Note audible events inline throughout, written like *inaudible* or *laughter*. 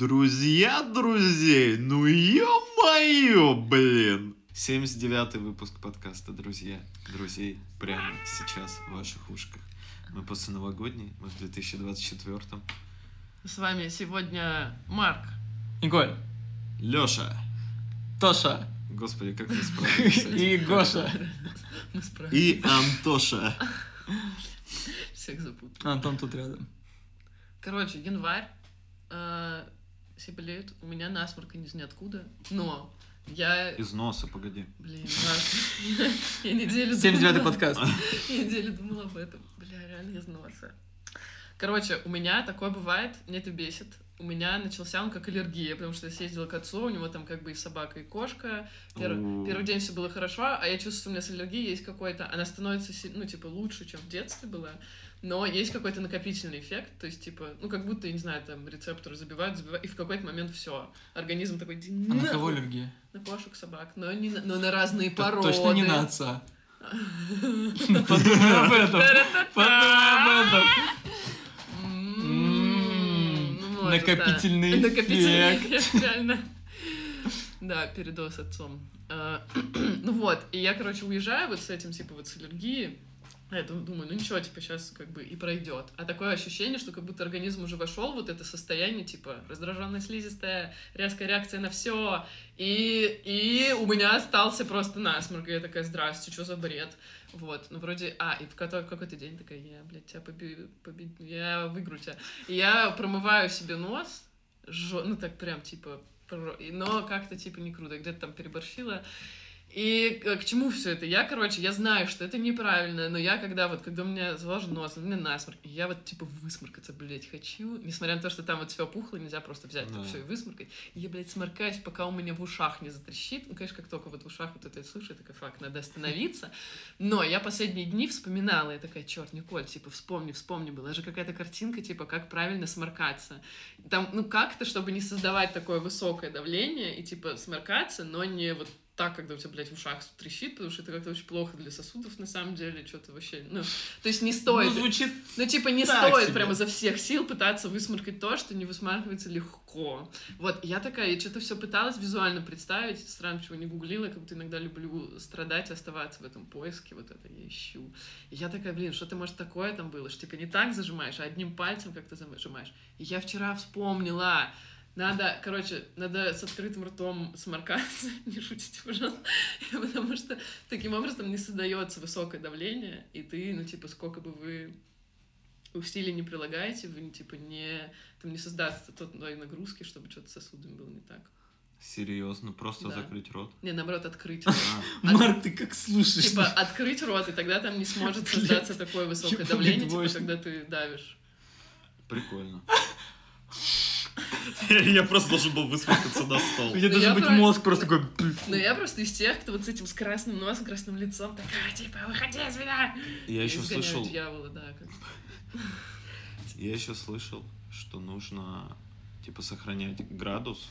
Друзья друзей, ну ё-моё, блин! 79-й выпуск подкаста «Друзья друзей» прямо сейчас в ваших ушках. Мы после новогодней, мы в 2024-м. С вами сегодня Марк. Николь, Лёша, Тоша господи, как мы *laughs* справились? и Гоша. Мы справились. И Антоша. Всех запутал. Антон тут рядом. Короче, январь. Все болеют. У меня насморк из ниоткуда. Но я... Из носа, погоди. Блин, ладно. *laughs* Я неделю 79-й думала- подкаст. Я неделю думала об этом. Бля, реально из носа. Короче, у меня такое бывает, мне это бесит. У меня начался он как аллергия, потому что я съездила к отцу, у него там как бы и собака, и кошка. Пер- О. Первый день все было хорошо, а я чувствую, что у меня с аллергией есть какой-то... Она становится, ну, типа, лучше, чем в детстве была, но есть какой-то накопительный эффект, то есть, типа, ну, как будто, я не знаю, там, рецепторы забивают, забивают, и в какой-то момент все Организм такой... «Иди А на нахуй». кого аллергия? На кошек, собак, но, не но на разные породы. Точно не на отца. Подумай об этом. Подумай об этом. М, ну, Накопительный эффект. реально. Да, передоз отцом. А, *clears throat* Ну вот, и я, короче, уезжаю вот с этим, типа, вот с аллергией. А Я дум- думаю, ну ничего, типа, сейчас как бы и пройдет. А такое ощущение, что как будто организм уже вошел вот это состояние, типа, раздраженная слизистая, резкая реакция на все. И, и у меня остался просто насморк. И я такая, здрасте, что за бред? Вот, ну вроде, а, и в какой- какой-то день такая, я, блядь, тебя поби, поби- я выиграю тебя. И я промываю себе нос, жё- ну так прям, типа, но как-то, типа, не круто, где-то там переборщила. И к к чему все это? Я, короче, я знаю, что это неправильно, но я когда вот, когда у меня заложен нос, у меня насморк, и я вот, типа, высморкаться, блядь, хочу, несмотря на то, что там вот все пухло, нельзя просто взять Да. все и высморкать. И я, блядь, сморкаюсь, пока у меня в ушах не затрещит. Ну, конечно, как только вот в ушах вот это я слышу, я такая, фак, надо остановиться. Но я последние дни вспоминала, я такая, черт, Николь, типа, вспомни, вспомни, была же какая-то картинка, типа, как правильно сморкаться. Там, ну, как-то, чтобы не создавать такое высокое давление и, типа, сморкаться, но не вот так, когда у тебя, блядь, в ушах трещит, потому что это как-то очень плохо для сосудов, на самом деле, что-то вообще, ну, то есть не стоит. Ну, звучит Ну, типа, не стоит себе. прямо изо всех сил пытаться высморкать то, что не высмаркивается легко. Вот, я такая, я что-то все пыталась визуально представить, странно, чего не гуглила, как будто иногда люблю страдать и оставаться в этом поиске, вот это я ищу. И я такая, блин, что-то, может, такое там было, что, типа, не так зажимаешь, а одним пальцем как-то зажимаешь. И я вчера вспомнила, надо, короче, надо с открытым ртом сморкаться, *laughs* не шутите, пожалуйста, *laughs* потому что таким образом не создается высокое давление, и ты, ну, типа, сколько бы вы усилий не прилагаете, вы, типа, не, там не создастся тот той нагрузки, чтобы что-то с сосудами было не так. Серьезно, просто Да. закрыть рот? Не, наоборот, открыть. А, *laughs* Марк, ты как слушаешь? Типа, открыть рот, и тогда там не сможет создаться такое высокое давление, типа, когда ты давишь. прикольно. *laughs* Я просто должен был высморкаться на стол. У тебя Ну, я должен быть мозг просто такой... Но я просто из тех, кто вот с этим с красным носом, красным лицом, такая, типа, выходи из меня! Я еще слышал, я еще слышал, что нужно типа сохранять градус.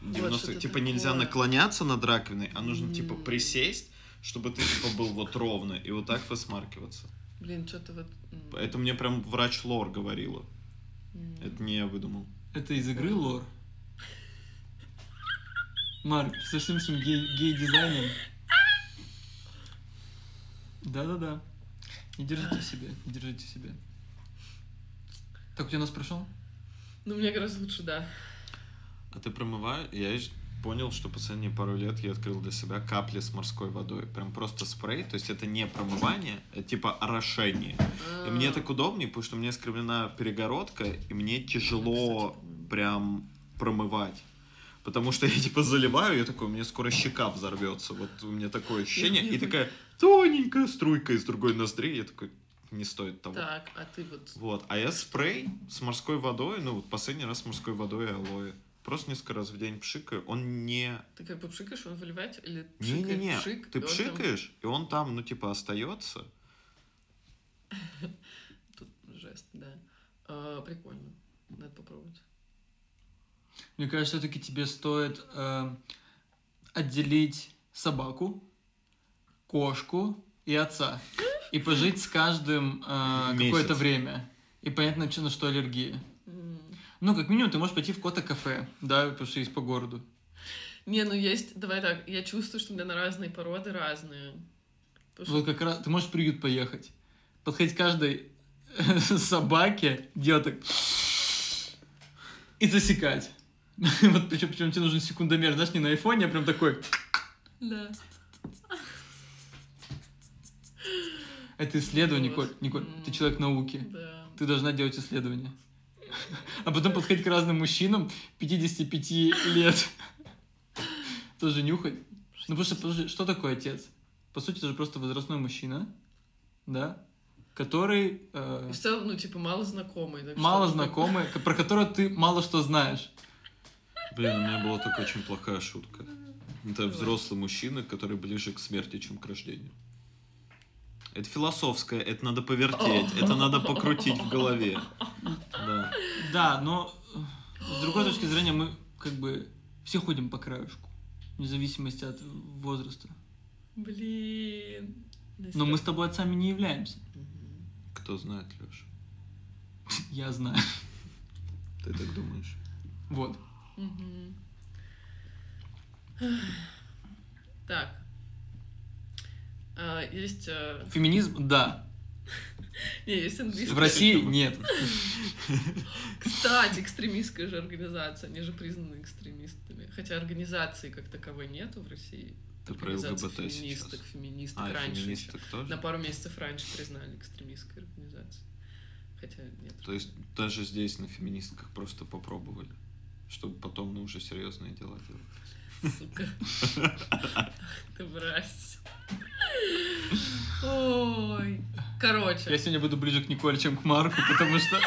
Вот 90, что-то типа нельзя наклоняться над раковиной, а нужно типа присесть, чтобы ты типа был вот ровно и вот так высмаркиваться. Блин, что-то вот... Это мне прям врач Лор говорила. Это не я выдумал. Это из игры лор? Марк, ты со всем своим гей- гей-дизайном? Да-да-да. Не держите в себе, не держите в себе. Так, у тебя нос прошел? Ну, мне кажется, лучше, да. А ты промываешь? Я понял, что последние пару лет я открыл для себя капли с морской водой. Прям просто спрей, то есть это не промывание, это типа орошение. И мне А, так удобнее, потому что у меня скривлена перегородка, и мне тяжело прям промывать. Потому что я типа заливаю, я такой, у меня скоро щека взорвется. Вот у меня такое ощущение. И такая тоненькая струйка из другой ноздри. Я такой, не стоит того. Так, а ты вот... Вот. А я спрей с морской водой, ну вот последний раз с морской водой и алоэ. Просто несколько раз в день пшикаю. Он не... Ты как бы пшикаешь, он выливает? Или пшикает Не-не-не. пшик, Ты и он там- пшикаешь, и он там, ну типа, остается. *laughs* Тут жест, да. А, прикольно. Надо попробовать. Мне кажется, все-таки тебе стоит э, отделить собаку, кошку и отца. И пожить с каждым э, какое-то время. И понятно, на что аллергия. Ну, как минимум, ты можешь пойти в кота кафе, да, потому что есть по городу. Не, ну есть, давай так, я чувствую, что у меня на разные породы разные. Потому Вот как раз ты можешь в приют поехать. Подходить к каждой *laughs* собаке, делать так и засекать. *laughs* Вот причем, причем тебе нужен секундомер, знаешь, не на айфоне, а прям такой. Да. Это исследование, Николь. Николь, ты человек науки. Да. Ты должна делать исследования. А потом подходить к разным мужчинам 55 лет. Тоже нюхать. Ну, потому что, подожди, что такое отец? По сути, это же просто возрастной мужчина, да? Который э, И в целом, ну, типа, мало знакомый. так что мало знакомый, к- *laughs* про которого ты мало что знаешь. Блин, у меня была только очень плохая шутка. Это взрослый мужчина, который ближе к смерти, чем к рождению. Это философское, это надо повертеть, это надо покрутить в голове. Да. Да, но э, с другой точки зрения мы как бы все ходим по краешку, вне зависимости от возраста. Блин. Но мы с тобой отцами не являемся. Кто знает, Леша? *laughs* Я знаю. Ты так думаешь? Вот. Так. А, есть... а, Феминизм, да. *laughs* Не, есть английский. В России нет. *laughs* Кстати, экстремистская же организация, они же признаны экстремистами. Хотя организации как таковой нету в России. Ты про ЛГБТ сейчас. феминисток, феминисток А, раньше феминисток еще. тоже? На пару месяцев раньше признали экстремистской организацией. Хотя нет. То есть даже здесь на феминистках просто попробовали, чтобы потом ну, уже серьезные дела делать. Сука. Ах Ты мразь. Ой. Короче. Я сегодня буду ближе к Николе, чем к Марку, потому что...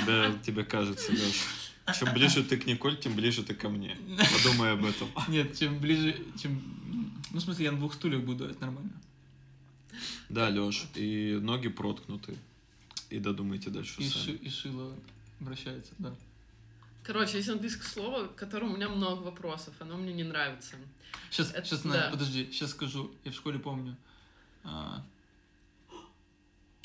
Тебе, тебе кажется, Леша. Чем ближе ты к Николь, тем ближе ты ко мне. Подумай об этом. Нет, чем ближе, чем... Ну, в смысле, я на двух стульях буду, это нормально. Да, Леш, и ноги проткнуты. И додумайте дальше И, сами. ши- и шило вращается, да. Короче, есть английское слово, к которому у меня много вопросов. Оно мне не нравится. Сейчас, Это- сейчас, да. подожди, сейчас скажу. Я в школе помню. А,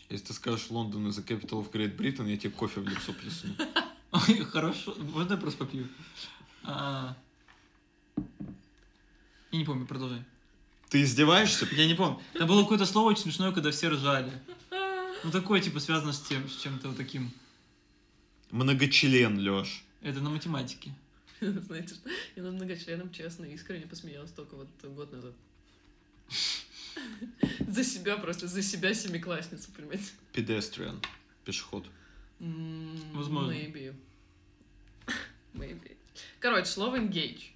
Если ты скажешь Лондон is the capital of Great Britain, я тебе кофе в лицо плесну. *laughs* Ой, хорошо. Можно я просто попью? А, Я не помню, продолжай. Ты издеваешься? Я не помню. Там было какое-то слово очень смешное, когда все ржали. Ну, такое, типа, связано с тем, с чем-то вот таким. Многочлен, Леш. Это на математике. *laughs* Знаете, что я над многочленом честно, искренне посмеялась только вот год назад. *laughs* За себя просто, за себя семиклассницу, понимаете? Pedestrian. Пешеход. Возможно. Maybe. *laughs* Maybe. Короче, слово engage.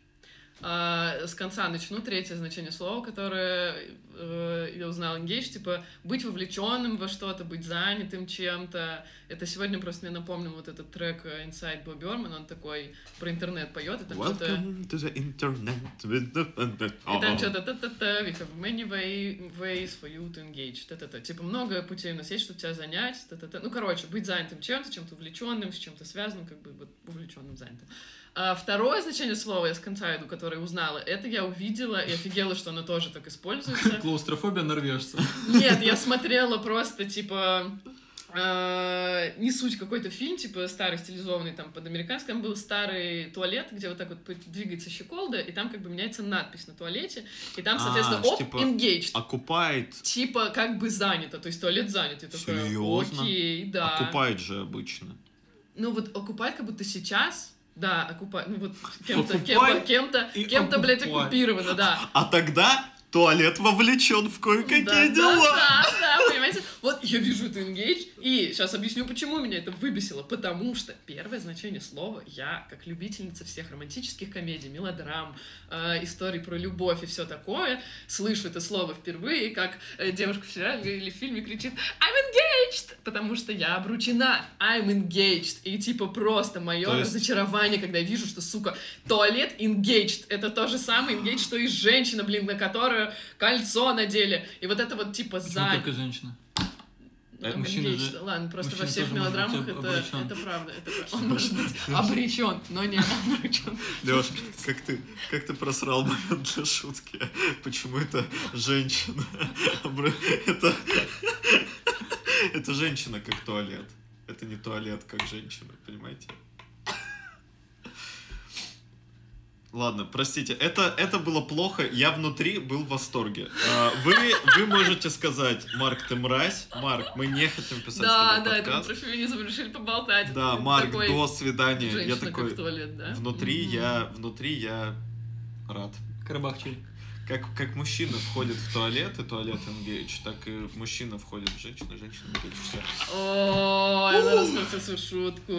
А, с конца начну. Третье значение слова, которое э, я узнала engage, типа быть вовлеченным во что-то, быть занятым чем-то. Это сегодня просто мне напомнил вот этот трек э, Inside Бобби Орман, он такой про интернет поет, и там что-то... Welcome to the internet. with the- И там что-то та-та-та, we have many way, ways for you to engage, та-та-та. Типа много путей у нас есть, чтобы тебя занять, та-та-та. Ну, короче, быть занятым чем-то, чем-то увлеченным, с чем-то связанным, как бы вот увлеченным, занятым. А второе значение слова я с конца иду, которое узнала, это я увидела и офигела, что оно тоже так используется. *laughs* Клаустрофобия норвежца. Нет, я смотрела просто, типа, э, не суть какой-то фильм, типа, старый, стилизованный, там, под американский, там был старый туалет, где вот так вот двигается щеколда, и там как бы меняется надпись на туалете, и там, А, соответственно, ж оп, типа engaged. Окупает. Типа, как бы занято, то есть туалет занят. Такая, Серьезно? окей, да. Окупает же обычно. Ну вот окупать как будто сейчас, да, окупать, ну вот *laughs* кем-то, кем-то, кем-то, кем-то, блядь, оккупировано, да. А тогда туалет вовлечен в кое-какие да, дела. Да, да, да, понимаете? Вот я вижу это engage, и сейчас объясню, почему меня это выбесило. Потому что первое значение слова я, как любительница всех романтических комедий, мелодрам, э, историй про любовь и все такое, слышу это слово впервые, как э, девушка в сериале или в фильме кричит I'm engaged, потому что я обручена, I'm engaged. И типа просто мое То есть- разочарование, когда я вижу, что, сука, туалет engaged. Это то же самое engaged, что и женщина, блин, на которую кольцо надели. И вот это вот типа Почему занят. только женщина? Э, мужчина же- Ладно, просто во мужчина всех может быть мелодрамах это, обречен. это правда. Это правда. Он может быть обречен, но не обречен. Леш, как ты, как ты просрал момент для шутки? Почему это женщина? Это, это женщина как туалет. Это не туалет как женщина, понимаете? Ладно, простите, это, это было плохо, я внутри был в восторге. А, Вы, вы можете сказать, Марк, ты мразь. Марк, мы не хотим писать Да, с тобой да, это мы подкаст. про феминизм решили поболтать. Да, Марк, такой, до свидания. Женщина Я такой, в туалет, да? внутри Мгм. я, внутри я рад. Карабахчик. Как, как мужчина входит в туалет, и туалет engage, так и мужчина входит в женщину, женщина engage. Все. О, я зараз свою шутку.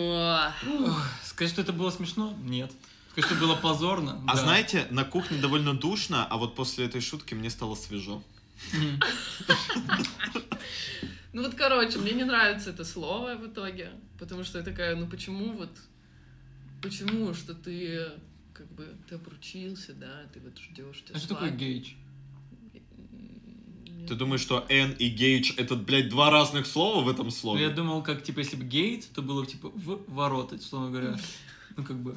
Сказать, что это было смешно? Нет. Сказать, что было позорно? А Да. знаете, на кухне довольно душно, а вот после этой шутки мне стало свежо. *laughs* Ну вот, короче, мне не нравится это слово в итоге, потому что я такая, ну почему вот, почему, что ты как бы, ты обручился, да, ты вот ждешь. А что такое гейдж? Ты думаешь, что N и gauge это, блядь, два разных слова в этом Ну, слове? я думал, как, типа, если бы гейт, то было бы, типа, в ворота, условно говоря. Ну, как бы.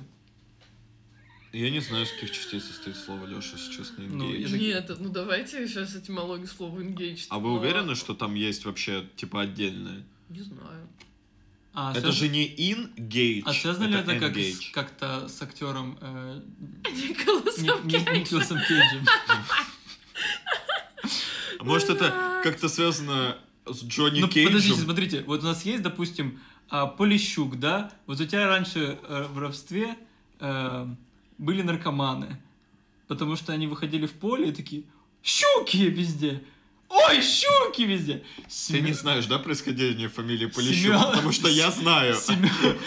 Я не знаю, с каких частей состоит слово, Леша, если честно, Ну, engage. язык- Нет, ну давайте сейчас этимологию слова engaged. А вы уверены, что там есть вообще, типа, отдельное? Не знаю. А, это связ- же не in-gauge, А связано ли это как с- engage. как-то с актером э, *laughs* Николасом Ни- Ни- Кейджем. Николасом Кейджем? А Может, это как-то связано с Джонни Ну, Кейджем? подождите, смотрите, вот у нас есть, допустим, а, Полищук, да? Вот у тебя раньше э, в воровстве э, были наркоманы, потому что они выходили в поле и такие, щуки везде! Ой, щуки везде! Ты не знаешь, да, происхождение фамилии Полищук? Семен- Потому что я знаю. Семен-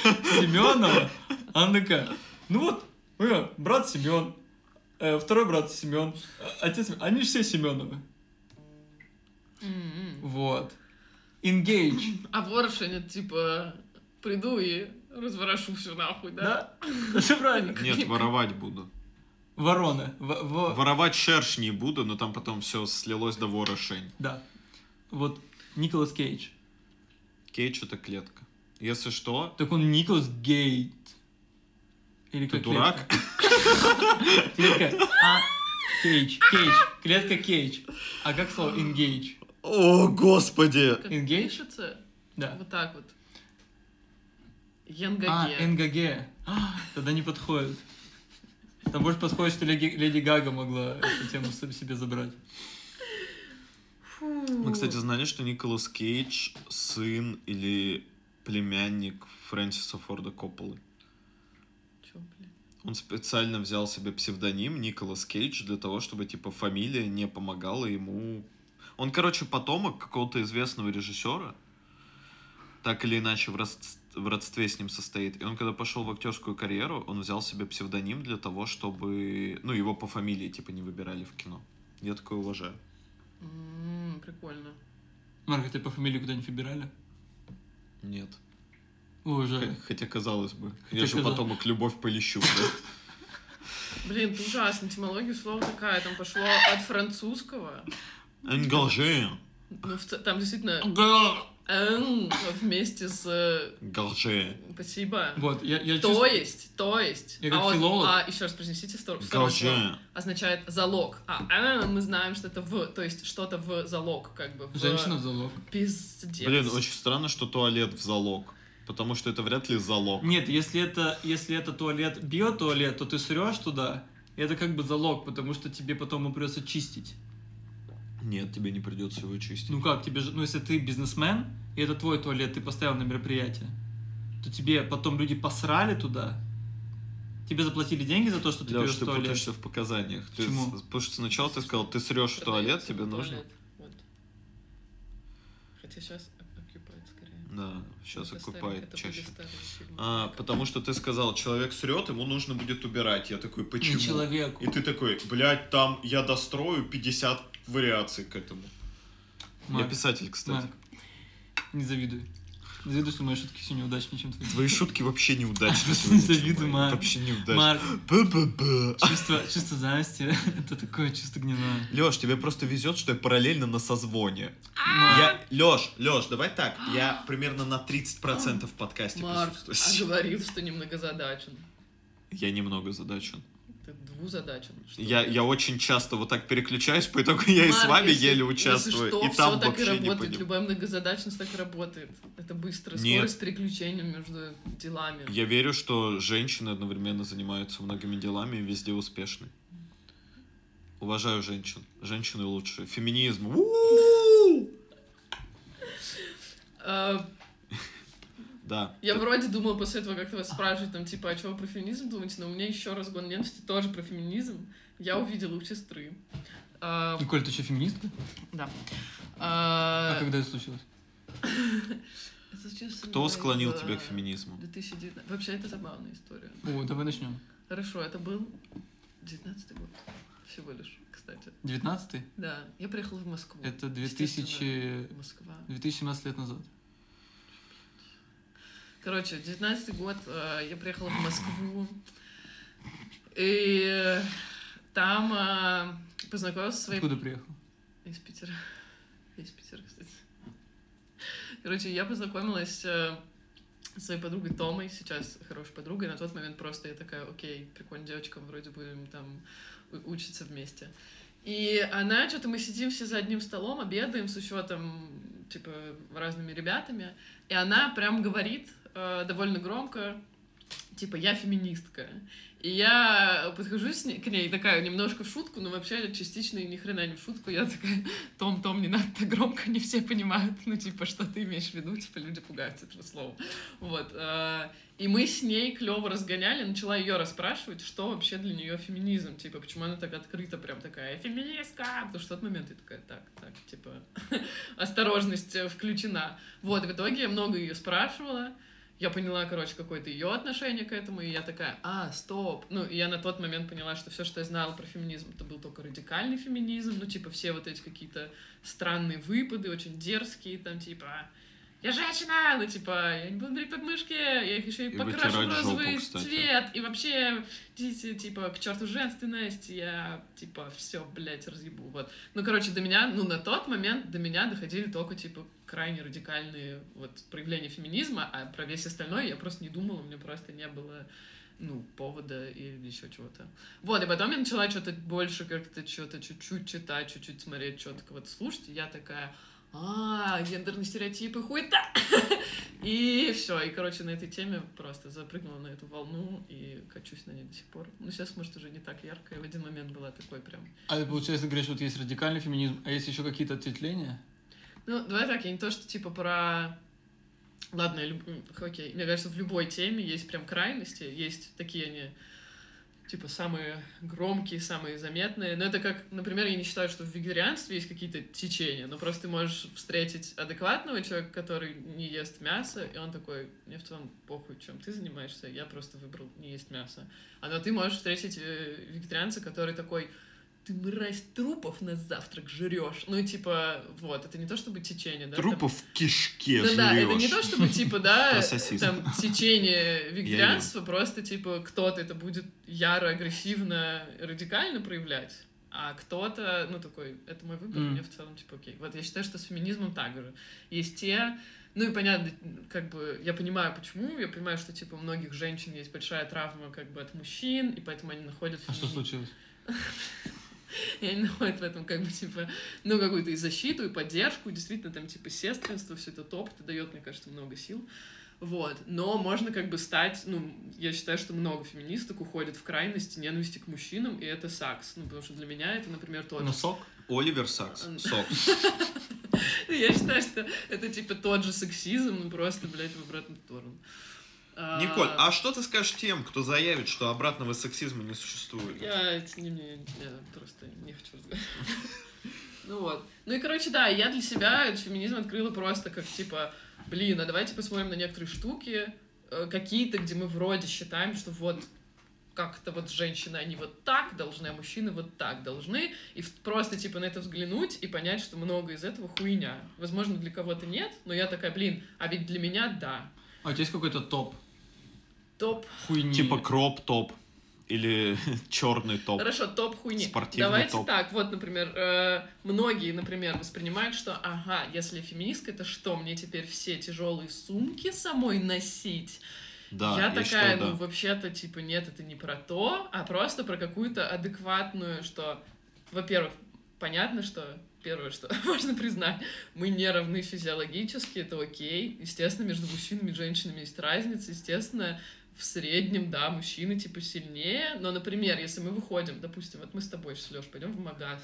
Семенова, она такая, ну вот, э, брат Семен, э, второй брат Семен, отец, они же все Семеновы. М-м. Вот. Engage. А ворошень, это типа, приду и разворошу все нахуй, да? Да? Правильно. Нет, воровать буду. Ворона. В- в- Воровать шершни буду, но там потом все слилось до ворошень. Да. Вот Николас Кейдж. Кейдж это клетка. Если что, Так он Николас Гейт. Или ты как дурак. Клетка. Клетка. А. Кейдж. Кейдж. Клетка Кейдж. А как слово engage? О, господи! Как Engage? пишется? Да. Вот так вот. А. НГГ. А, *gasps* Тогда не подходит. Там больше подходит, что Леди, Леди Гага могла эту тему себе забрать. Мы, кстати, знали, что Николас Кейдж сын или племянник Фрэнсиса Форда Копполы. Чё, блин? Он специально взял себе псевдоним Николас Кейдж для того, чтобы, типа, фамилия не помогала ему... Он, короче, потомок какого-то известного режиссера, так или иначе в, род- в родстве с ним состоит. И он, когда пошел в актерскую карьеру, он взял себе псевдоним для того, чтобы... Ну, его по фамилии, типа, не выбирали в кино. Я такое уважаю. М, Прикольно. Марк, ты по фамилии куда-нибудь выбирали? Нет. Уже. Х- Хотя, казалось бы. Хотя Я же каза- потомок Любовь Полищук, да? *laughs* Блин, это ужасно. Этимология слова такая. Там пошло от французского. Энгалже. Ну, там действительно вместе с... Галже. Спасибо. Вот, я, я То чувствую- есть, то есть. Я как а, вот- филолог. а еще раз произнесите слово. Галже. Означает залог. А «эн» мы знаем, что это в, то есть что-то в залог, как бы. В... Женщина в залог. Пиздец. Блин, очень странно, что туалет в залог. Потому что это вряд ли залог. Нет, если это, если это туалет, биотуалет, то ты срешь туда, и это как бы залог, потому что тебе потом придется чистить. Нет, тебе не придется его чистить. Ну как, тебе же, ну если ты бизнесмен, и это твой туалет, ты поставил на мероприятие, то тебе потом люди посрали туда, тебе заплатили деньги за то, что ты Лёш, берешь ты туалет. путаешься в показаниях. Ты Почему? с- потому что сначала ты сказал, ты срешь в туалет, тебе в нужно. туалет. Вот. Хотя сейчас окупает скорее. Да, сейчас окупает чаще. А, потому что ты сказал, человек срет, ему нужно будет убирать. Я такой, Не почему? человеку. И ты такой, блядь, там я дострою 50 вариаций к этому. Я Марк, писатель, кстати. Марк, не завидуй. Не завидуй, что мои шутки все неудачнее, чем твои. Твои шутки вообще неудачные. *laughs* Не завидуй, Марк. Вообще неудачные. Марк, Б-б-б. чувство, чувство зависти, это такое чувство гнилое. Леш, тебе просто везет, что я параллельно на созвоне. Марк, Я, Леш, Леш, давай так, я *gasps* примерно на 30% в подкасте Марк а говорил, что немногозадачен. Я немного задачен. Ты двузадачен. Я, я очень часто вот так переключаюсь, по итогу я и с вами если- еле если участвую, что, и всё там так и не работает. Любая многозадачность так и работает. Это быстро. Нет. Скорость переключения между делами. Я верю, что женщины одновременно занимаются многими делами и везде успешны. Уважаю женщин. Женщины лучше. Феминизм. Да. Я вроде думала после этого как-то вас спрашивать, там, типа, а что вы про феминизм думаете? Но у меня еще разгон ненависти *laughs* тоже про феминизм. Я увидела у сестры. А, Николь, ты что, феминистка? да. А А, когда это случилось? *laughs* это случилось со Кто склонил тебя к феминизму? 2019. Вообще, это забавная история. О, давай начнем. Хорошо, это был 19 год. Всего лишь, кстати. 19 Да, я приехала в Москву. Это Естественно, 2000... Москва. 2017 лет назад. Короче, 19 год э, я приехала в Москву. И там э, познакомилась со своей... Откуда приехал? Из Питера. Из Питера, кстати. Короче, я познакомилась э, со своей подругой Томой, сейчас хорошей подругой. На тот момент просто я такая, окей, прикольная девочка, вроде будем там учиться вместе. И она, что-то мы сидим все за одним столом, обедаем с учетом, типа, разными ребятами. И она прям говорит э, довольно громко, типа, я феминистка. И я подхожу с ней, к ней такая немножко в шутку, но вообще частично и ни хрена не в шутку. Я такая, Том, Том, не надо так громко, не все понимают, ну, типа, что ты имеешь в виду, типа, люди пугаются этого слова. Вот. э, И мы с ней клево разгоняли, начала ее расспрашивать, что вообще для нее феминизм, типа, почему она так открыто прям такая, феминистка, потому что в тот момент я такая, так, так, типа, *laughs* осторожность э, включена. Вот, в итоге я много ее спрашивала, я поняла, короче, какое-то ее отношение к этому, и я такая, а, стоп. Ну, и я на тот момент поняла, что все, что я знала про феминизм, это был только радикальный феминизм, ну, типа, все вот эти какие-то странные выпады, очень дерзкие, там, типа, я женщина, ну, типа, я не буду брить подмышки, я их еще и, И покрашу в жопу, розовый кстати. цвет, и вообще, типа, к черту женственность, я, типа, все, блядь, разъебу, вот. Ну, короче, до меня, ну, на тот момент до меня доходили только, типа, крайне радикальные вот проявления феминизма, а про весь остальной я просто не думала, у меня просто не было ну, повода или еще чего-то. Вот, и потом я начала что-то больше как-то что-то чуть-чуть читать, чуть-чуть смотреть, что-то кого-то слушать, и я такая, а, гендерные стереотипы, хуй-то! *laughs* И все, и, короче, на этой теме просто запрыгнула на эту волну и качусь на ней до сих пор. Ну, сейчас, может, уже не так ярко, и в один момент была такой прям А ты, получается, говоришь, вот есть радикальный феминизм, а есть еще какие-то ответвления? Ну, давай так, я не то, что типа про... Ладно, люб- окей. Мне кажется, в любой теме есть прям крайности, есть такие они, типа, самые громкие, самые заметные. Но это как, например, я не считаю, что в вегетарианстве есть какие-то течения, но просто ты можешь встретить адекватного человека, который не ест мясо, и он такой, мне в целом похуй, чем ты занимаешься, я просто выбрал не есть мясо. А но ты можешь встретить э, вегетарианца, который такой, ты мразь трупов на завтрак жрешь. Ну, типа, вот, это не то чтобы течение, да? там- Трупов в кишке ну да, это не то чтобы, типа, да, *laughs* там, течение вегетарианства, просто, типа, кто-то это будет яро, агрессивно, радикально проявлять, а кто-то, ну, такой, это мой выбор, Мгм. мне в целом, типа, окей. Вот я считаю, что с феминизмом так же. Есть те, ну и понятно, как бы, я понимаю, почему, я понимаю, что, типа, у многих женщин есть большая травма, как бы, от мужчин, и поэтому они находят А что случилось? *laughs* и они находят в этом как бы типа, ну, какую-то и защиту, и поддержку, и действительно там типа сестринство, все это топ, это дает, мне кажется, много сил. Вот. Но можно как бы стать, ну, я считаю, что много феминисток уходят в крайность ненависти к мужчинам, и это сакс. Ну, потому что для меня это, например, тот Ну, же сок? Оливер Сакс. Сокс. *laughs* Я считаю, что это типа тот же сексизм, ну просто, блядь, в обратную сторону. А, Николь, а что ты скажешь тем, кто заявит, что обратного сексизма не существует? Я с ними я просто не хочу разговаривать. *laughs* Ну вот. Ну и, короче, да, я для себя этот феминизм открыла просто как, типа, блин, а давайте посмотрим на некоторые штуки, э, какие-то, где мы вроде считаем, что вот как-то вот женщины, они вот так должны, а мужчины вот так должны, и просто, типа, на это взглянуть и понять, что много из этого хуйня. Возможно, для кого-то нет, но я такая, блин, а ведь для меня да. А у тебя есть какой-то топ Топ хуйни? Типа кроп-топ. Или *laughs* черный топ. Хорошо, топ хуйни. Спортивный Давайте топ. так, вот, например, э, многие, например, воспринимают, что, ага, если я феминистка, это что, мне теперь все тяжелые сумки самой носить? Да, я я такая, считаю, ну, да. вообще-то, типа, нет, это не про то, а просто про какую-то адекватную, что, во-первых, понятно, что первое, что *laughs* можно признать, мы не равны физиологически, это окей. Естественно, между мужчинами и женщинами есть разница. Естественно, в среднем, да, мужчины, типа, сильнее. Но, например, если мы выходим, допустим, вот мы с тобой, Леш, пойдем в магаз,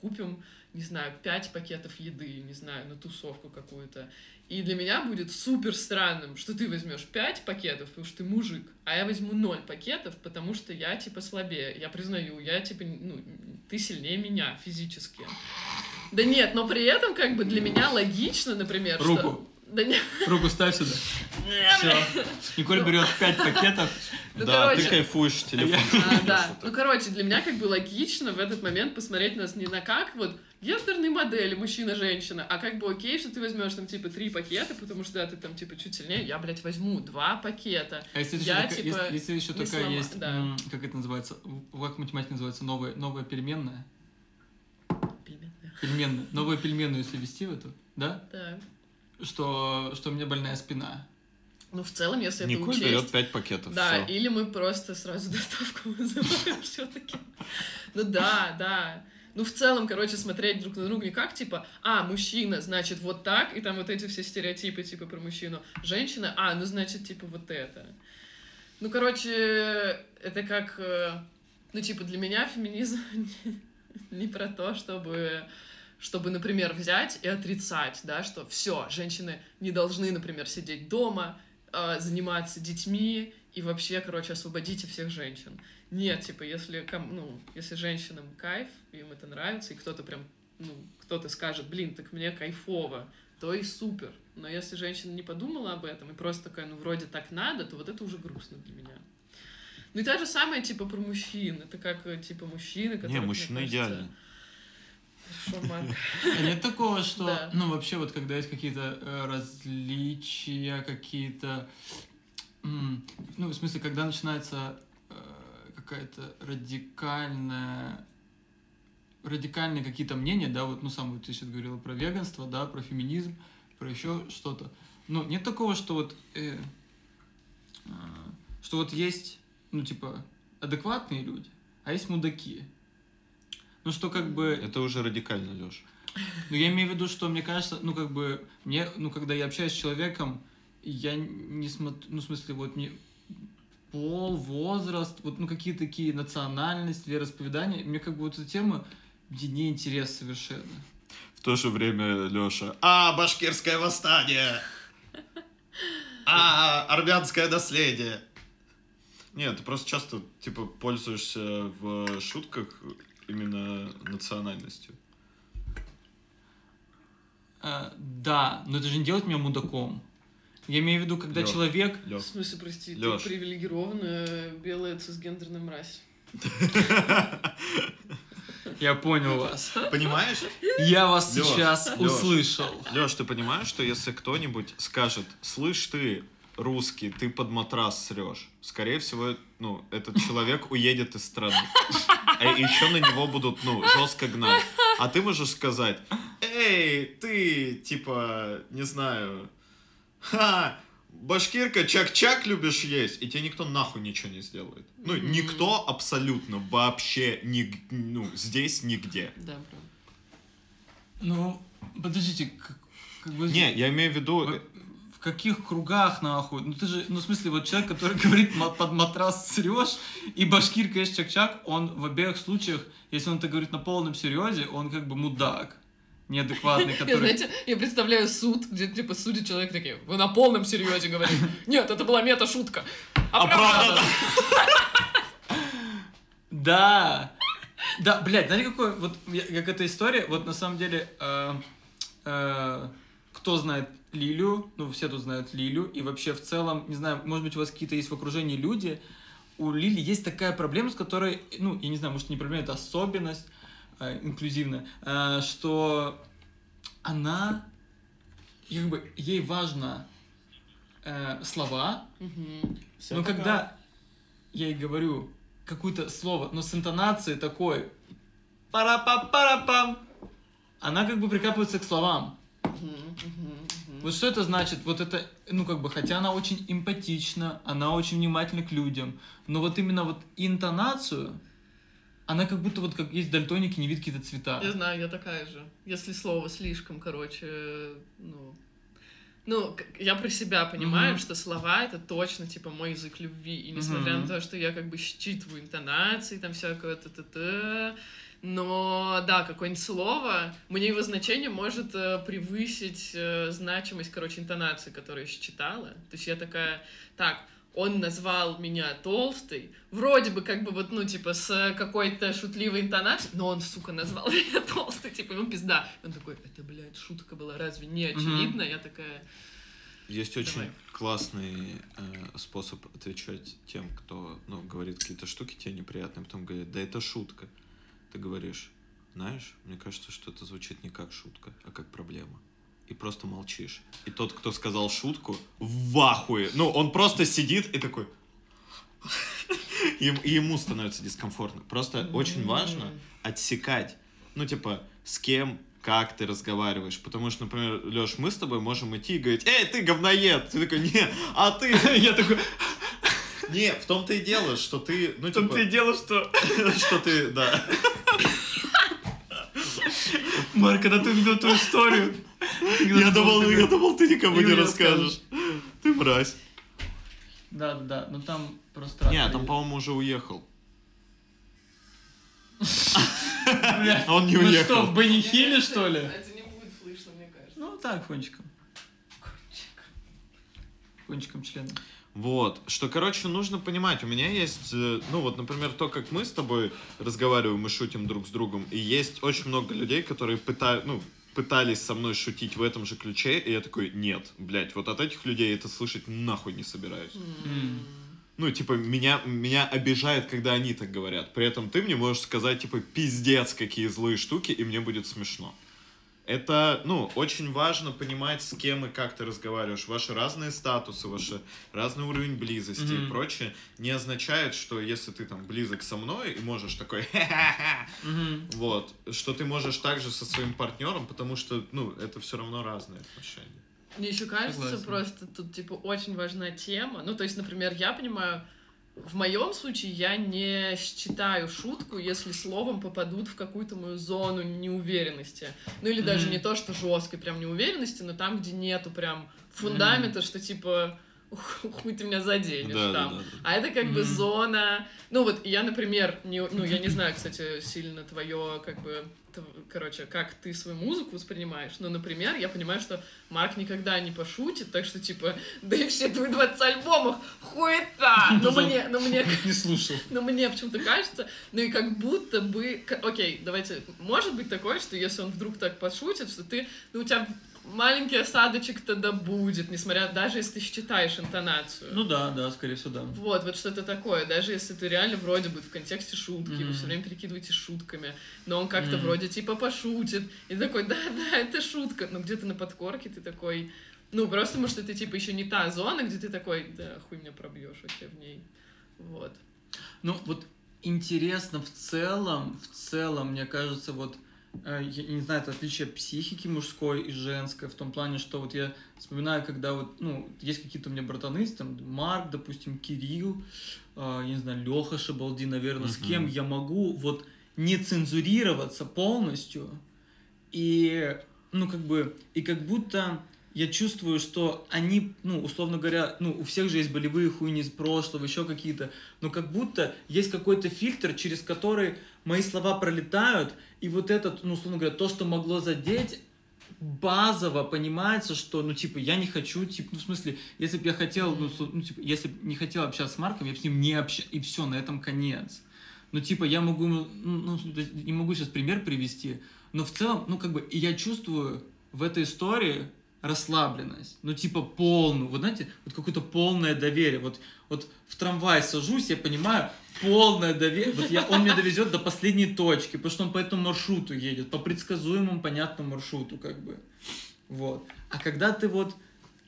купим, не знаю, пять пакетов еды, не знаю, на тусовку какую-то. И для меня будет супер странным, что ты возьмешь 5 пакетов, потому что ты мужик, а я возьму 0 пакетов, потому что я, типа, слабее. Я признаю, я, типа, ну, ты сильнее меня физически. Да нет, но при этом, как бы, для меня логично, например, Руку. что... Да нет, Руку ставь сюда. Все. Николь берет пять пакетов. ну, да, короче. ты кайфуешь телефон. А, да. Ну, короче, для меня как бы логично в этот момент посмотреть нас не на как вот гендерные модели, мужчина-женщина, а как бы окей, что ты возьмешь там типа три пакета, потому что да, ты там типа чуть сильнее, я, блядь, возьму два пакета. А если, Я, еще, такая, типа, если, если еще не такая слома- есть, да. м, как это называется, в- как в математике называется, новая, новая переменная? Пельменная. Пельменная. Новую пельменную, если ввести в эту, да? Да. Что, что у меня больная спина. Ну, в целом, если это Николь учесть... берет 5 пакетов. Да, всё. или мы просто сразу *laughs* доставку вызываем *laughs* все-таки. Ну да, да. Ну, в целом, короче, смотреть друг на друга не как, типа, а, мужчина, значит, вот так, и там вот эти все стереотипы, типа, про мужчину. Женщина, а, ну, значит, типа, вот это. Ну, короче, это как, э, ну, типа, для меня феминизм *laughs* не про то, чтобы чтобы, например, взять и отрицать, да, что все, женщины не должны, например, сидеть дома, э, заниматься детьми и вообще, короче, освободите всех женщин. Нет, типа, если, ну, если женщинам кайф, им это нравится, и кто-то прям, ну, кто-то скажет, блин, так мне кайфово, то и супер. Но если женщина не подумала об этом и просто такая, ну, вроде так надо, то вот это уже грустно для меня. Ну и то же самое, типа, про мужчин. Это как, э, типа, мужчины, которые... Не, мне мужчина кажется. А нет такого, что, Да. ну, вообще, вот когда есть какие-то э, различия, какие-то, ну, в смысле, когда начинается э, какая-то радикальная, радикальные какие-то мнения, да, вот, ну, сам вот ты сейчас говорила про веганство, да, про феминизм, про еще что-то. Ну, нет такого, что вот, э, э, что вот есть, ну, типа, адекватные люди, а есть мудаки. Ну, что как бы... Это уже радикально, Леш. Ну, я имею в виду, что мне кажется, ну, как бы, мне, ну, когда я общаюсь с человеком, я не смотрю, ну, в смысле, вот не пол, возраст, вот, ну, какие такие национальности, вероисповедания, мне как бы вот эта тема мне не интерес совершенно. В то же время Леша. А, башкирское восстание! А, армянское наследие! Нет, ты просто часто, типа, пользуешься в шутках именно национальностью. А, да, но это же не делает меня мудаком. Я имею в виду, когда Лёх. человек... В Лёш. смысле, прости, Лёш. ты привилегированная белая цисгендерная мразь. *laughs* Я понял вас. Понимаешь? Я вас Лёш, сейчас Лёш. услышал. Леш, ты понимаешь, что если кто-нибудь скажет, слышь ты, русский, ты под матрас срешь, скорее всего, ну, этот человек уедет из страны. А еще на него будут, ну, жестко гнать. А ты можешь сказать, эй, ты, типа, не знаю, ха, башкирка, чак-чак любишь есть, и тебе никто нахуй ничего не сделает. Ну, никто абсолютно вообще, ни, ну, здесь нигде. Да, правда. Ну, подождите, как, как бы... Не, я имею в виду, В каких кругах, нахуй? Ну ты же, ну в смысле, вот человек, который *laughs* говорит «ма- под матрас срешь, и башкирка есть чак-чак, он в обеих случаях, если он это говорит на полном серьезе, он как бы мудак, неадекватный, *laughs* Я, который... знаете, я представляю суд, где типа судит человек такие, вы на полном серьезе говорите. *laughs* Нет, это была мета-шутка. Оправдано. Да! Да, блядь, знаете, какой, вот, я- как эта история, вот на самом деле, э, э, кто знает Лилю, ну, все тут знают Лилю, и вообще в целом, не знаю, может быть, у вас какие-то есть в окружении люди, у Лили есть такая проблема, с которой, ну, я не знаю, может, не проблема, это особенность э, инклюзивная, э, что она, как бы, ей важно э, слова, Мгм. но когда я ей говорю какое-то слово, но с интонацией такой пара па пара пам она как бы прикапывается к словам. Мгм, мгм. Вот что это значит? Вот это, ну как бы, хотя она очень эмпатична, она очень внимательна к людям, но вот именно вот интонацию, она как будто вот как есть дальтоники, не видят какие-то цвета. Я знаю, я такая же. Если слово слишком, короче, ну... Ну, я про себя понимаю, Мгм. что слова это точно, типа, мой язык любви. И несмотря Мгм. на то, что я как бы считываю интонации, там всякое т-т-т, но, да, какое-нибудь слово, мне его значение может э, превысить э, значимость, короче, интонации, которую я считала. То есть я такая, так, он назвал меня толстой, вроде бы как бы вот, ну, типа, с какой-то шутливой интонацией, но он, сука, назвал *laughs* меня толстой, типа, ему пизда. Он такой, это, блядь, шутка была, разве не очевидно? Я такая, Есть очень Давай. классный э, способ отвечать тем, кто ну, говорит какие-то штуки тебе неприятные, потом говорит, да это шутка. Ты говоришь, знаешь, мне кажется, что это звучит не как шутка, а как проблема. И просто молчишь. И тот, кто сказал шутку, в ахуе. Ну, он просто сидит и такой... И ему становится дискомфортно. Просто очень важно отсекать. Ну, типа, с кем, как ты разговариваешь. Потому что, например, Леш, мы с тобой можем идти и говорить, эй, ты говноед! Ты такой, не, а ты... *laughs* Я такой, Не, в том-то и дело, что ты, ну, в том типа, ты дело, что... *laughs* что ты, да. Марк, когда ты увидел ту историю... Я думал, я думал, ты никому не расскажешь. Ты мразь. Да, да, да, но там просто... Не, там, по-моему, уже уехал. *laughs* Он не ну что, уехал. в Бенихиле, что ли? Это не будет слышно, мне кажется. Ну, так, кончиком. Кончиком члена. Вот, что, короче, нужно понимать, у меня есть, э, ну вот, например, то, как мы с тобой разговариваем и шутим друг с другом, и есть очень много людей, которые пытают, ну, пытались со мной шутить в этом же ключе, и я такой, нет, блядь, вот от этих людей это слышать нахуй не собираюсь. М. Ну, типа, меня, меня обижает, когда они так говорят. При этом ты мне можешь сказать, типа, пиздец, какие злые штуки, и мне будет смешно. Это, ну, очень важно понимать, с кем и как ты разговариваешь. Ваши разные статусы, ваш разный уровень близости и Мгм. прочее не означает, что если ты там близок со мной и можешь такой *laughs* Мгм. вот, что ты можешь также со своим партнером, потому что, ну, это все равно разные отношения. Мне еще кажется, Согласен. просто тут, типа, очень важна тема. Ну, то есть, например, я понимаю, в моем случае я не считаю шутку, если словом попадут в какую-то мою зону неуверенности. Ну, или даже Мгм. не то, что жесткой прям неуверенности, но там, где нету прям фундамента, что, типа, «Ух, хуй ты меня заденешь Да, да, там. да, да. А это как бы Мгм. зона... Ну вот я, например, не, ну я не знаю, кстати, сильно твое, как бы, короче, как ты свою музыку воспринимаешь. Но, например, я понимаю, что Марк никогда не пошутит, так что, типа, *laughs* да и все твои 20 альбомов, хуета! *laughs* Но мне, но мне, *laughs* Не слушал. но мне почему-то кажется, ну и как будто бы... Окей, давайте, может быть такое, что если он вдруг так пошутит, что ты, ну у тебя маленький осадочек тогда будет, несмотря, даже если ты считаешь интонацию. Ну да, да, скорее всего, да. Вот, вот что-то такое. Даже если ты реально вроде бы в контексте шутки, вы Мгм. все время перекидываетесь шутками, но он как-то Мгм. вроде типа пошутит, и такой, да-да, это шутка, но где-то на подкорке ты такой, ну, просто потому что ты типа еще не та зона, где ты такой, да, хуй меня пробьешь вообще в ней. Вот. Ну, вот интересно в целом, в целом, мне кажется, вот, я не знаю, это отличие психики мужской и женской, в том плане, что вот я вспоминаю, когда вот, ну, есть какие-то у меня братаны, там, Марк, допустим, Кирилл, э, я не знаю, Леха Шабалди, наверное, с Мгм. кем я могу вот не цензурироваться полностью, и, ну, как бы, и как будто я чувствую, что они, ну, условно говоря, ну, у всех же есть болевые хуйни из прошлого, еще какие-то, но как будто есть какой-то фильтр, через который мои слова пролетают, и вот этот, ну, условно говоря, то, что могло задеть, базово понимается, что, ну, типа, я не хочу, типа, ну, в смысле, если бы я хотел, ну, ну, типа, если бы не хотел общаться с Марком, я бы с ним не общался, и все, на этом конец. Ну, типа, я могу, ну, ну, не могу сейчас пример привести, но в целом, ну, как бы, я чувствую в этой истории расслабленность, ну, типа, полную, вот знаете, вот какое-то полное доверие, вот, вот в трамвай сажусь, я понимаю, полное доверие, вот я, он меня довезет до последней точки, потому что он по этому маршруту едет, по предсказуемому, понятному маршруту, как бы, вот. А когда ты вот,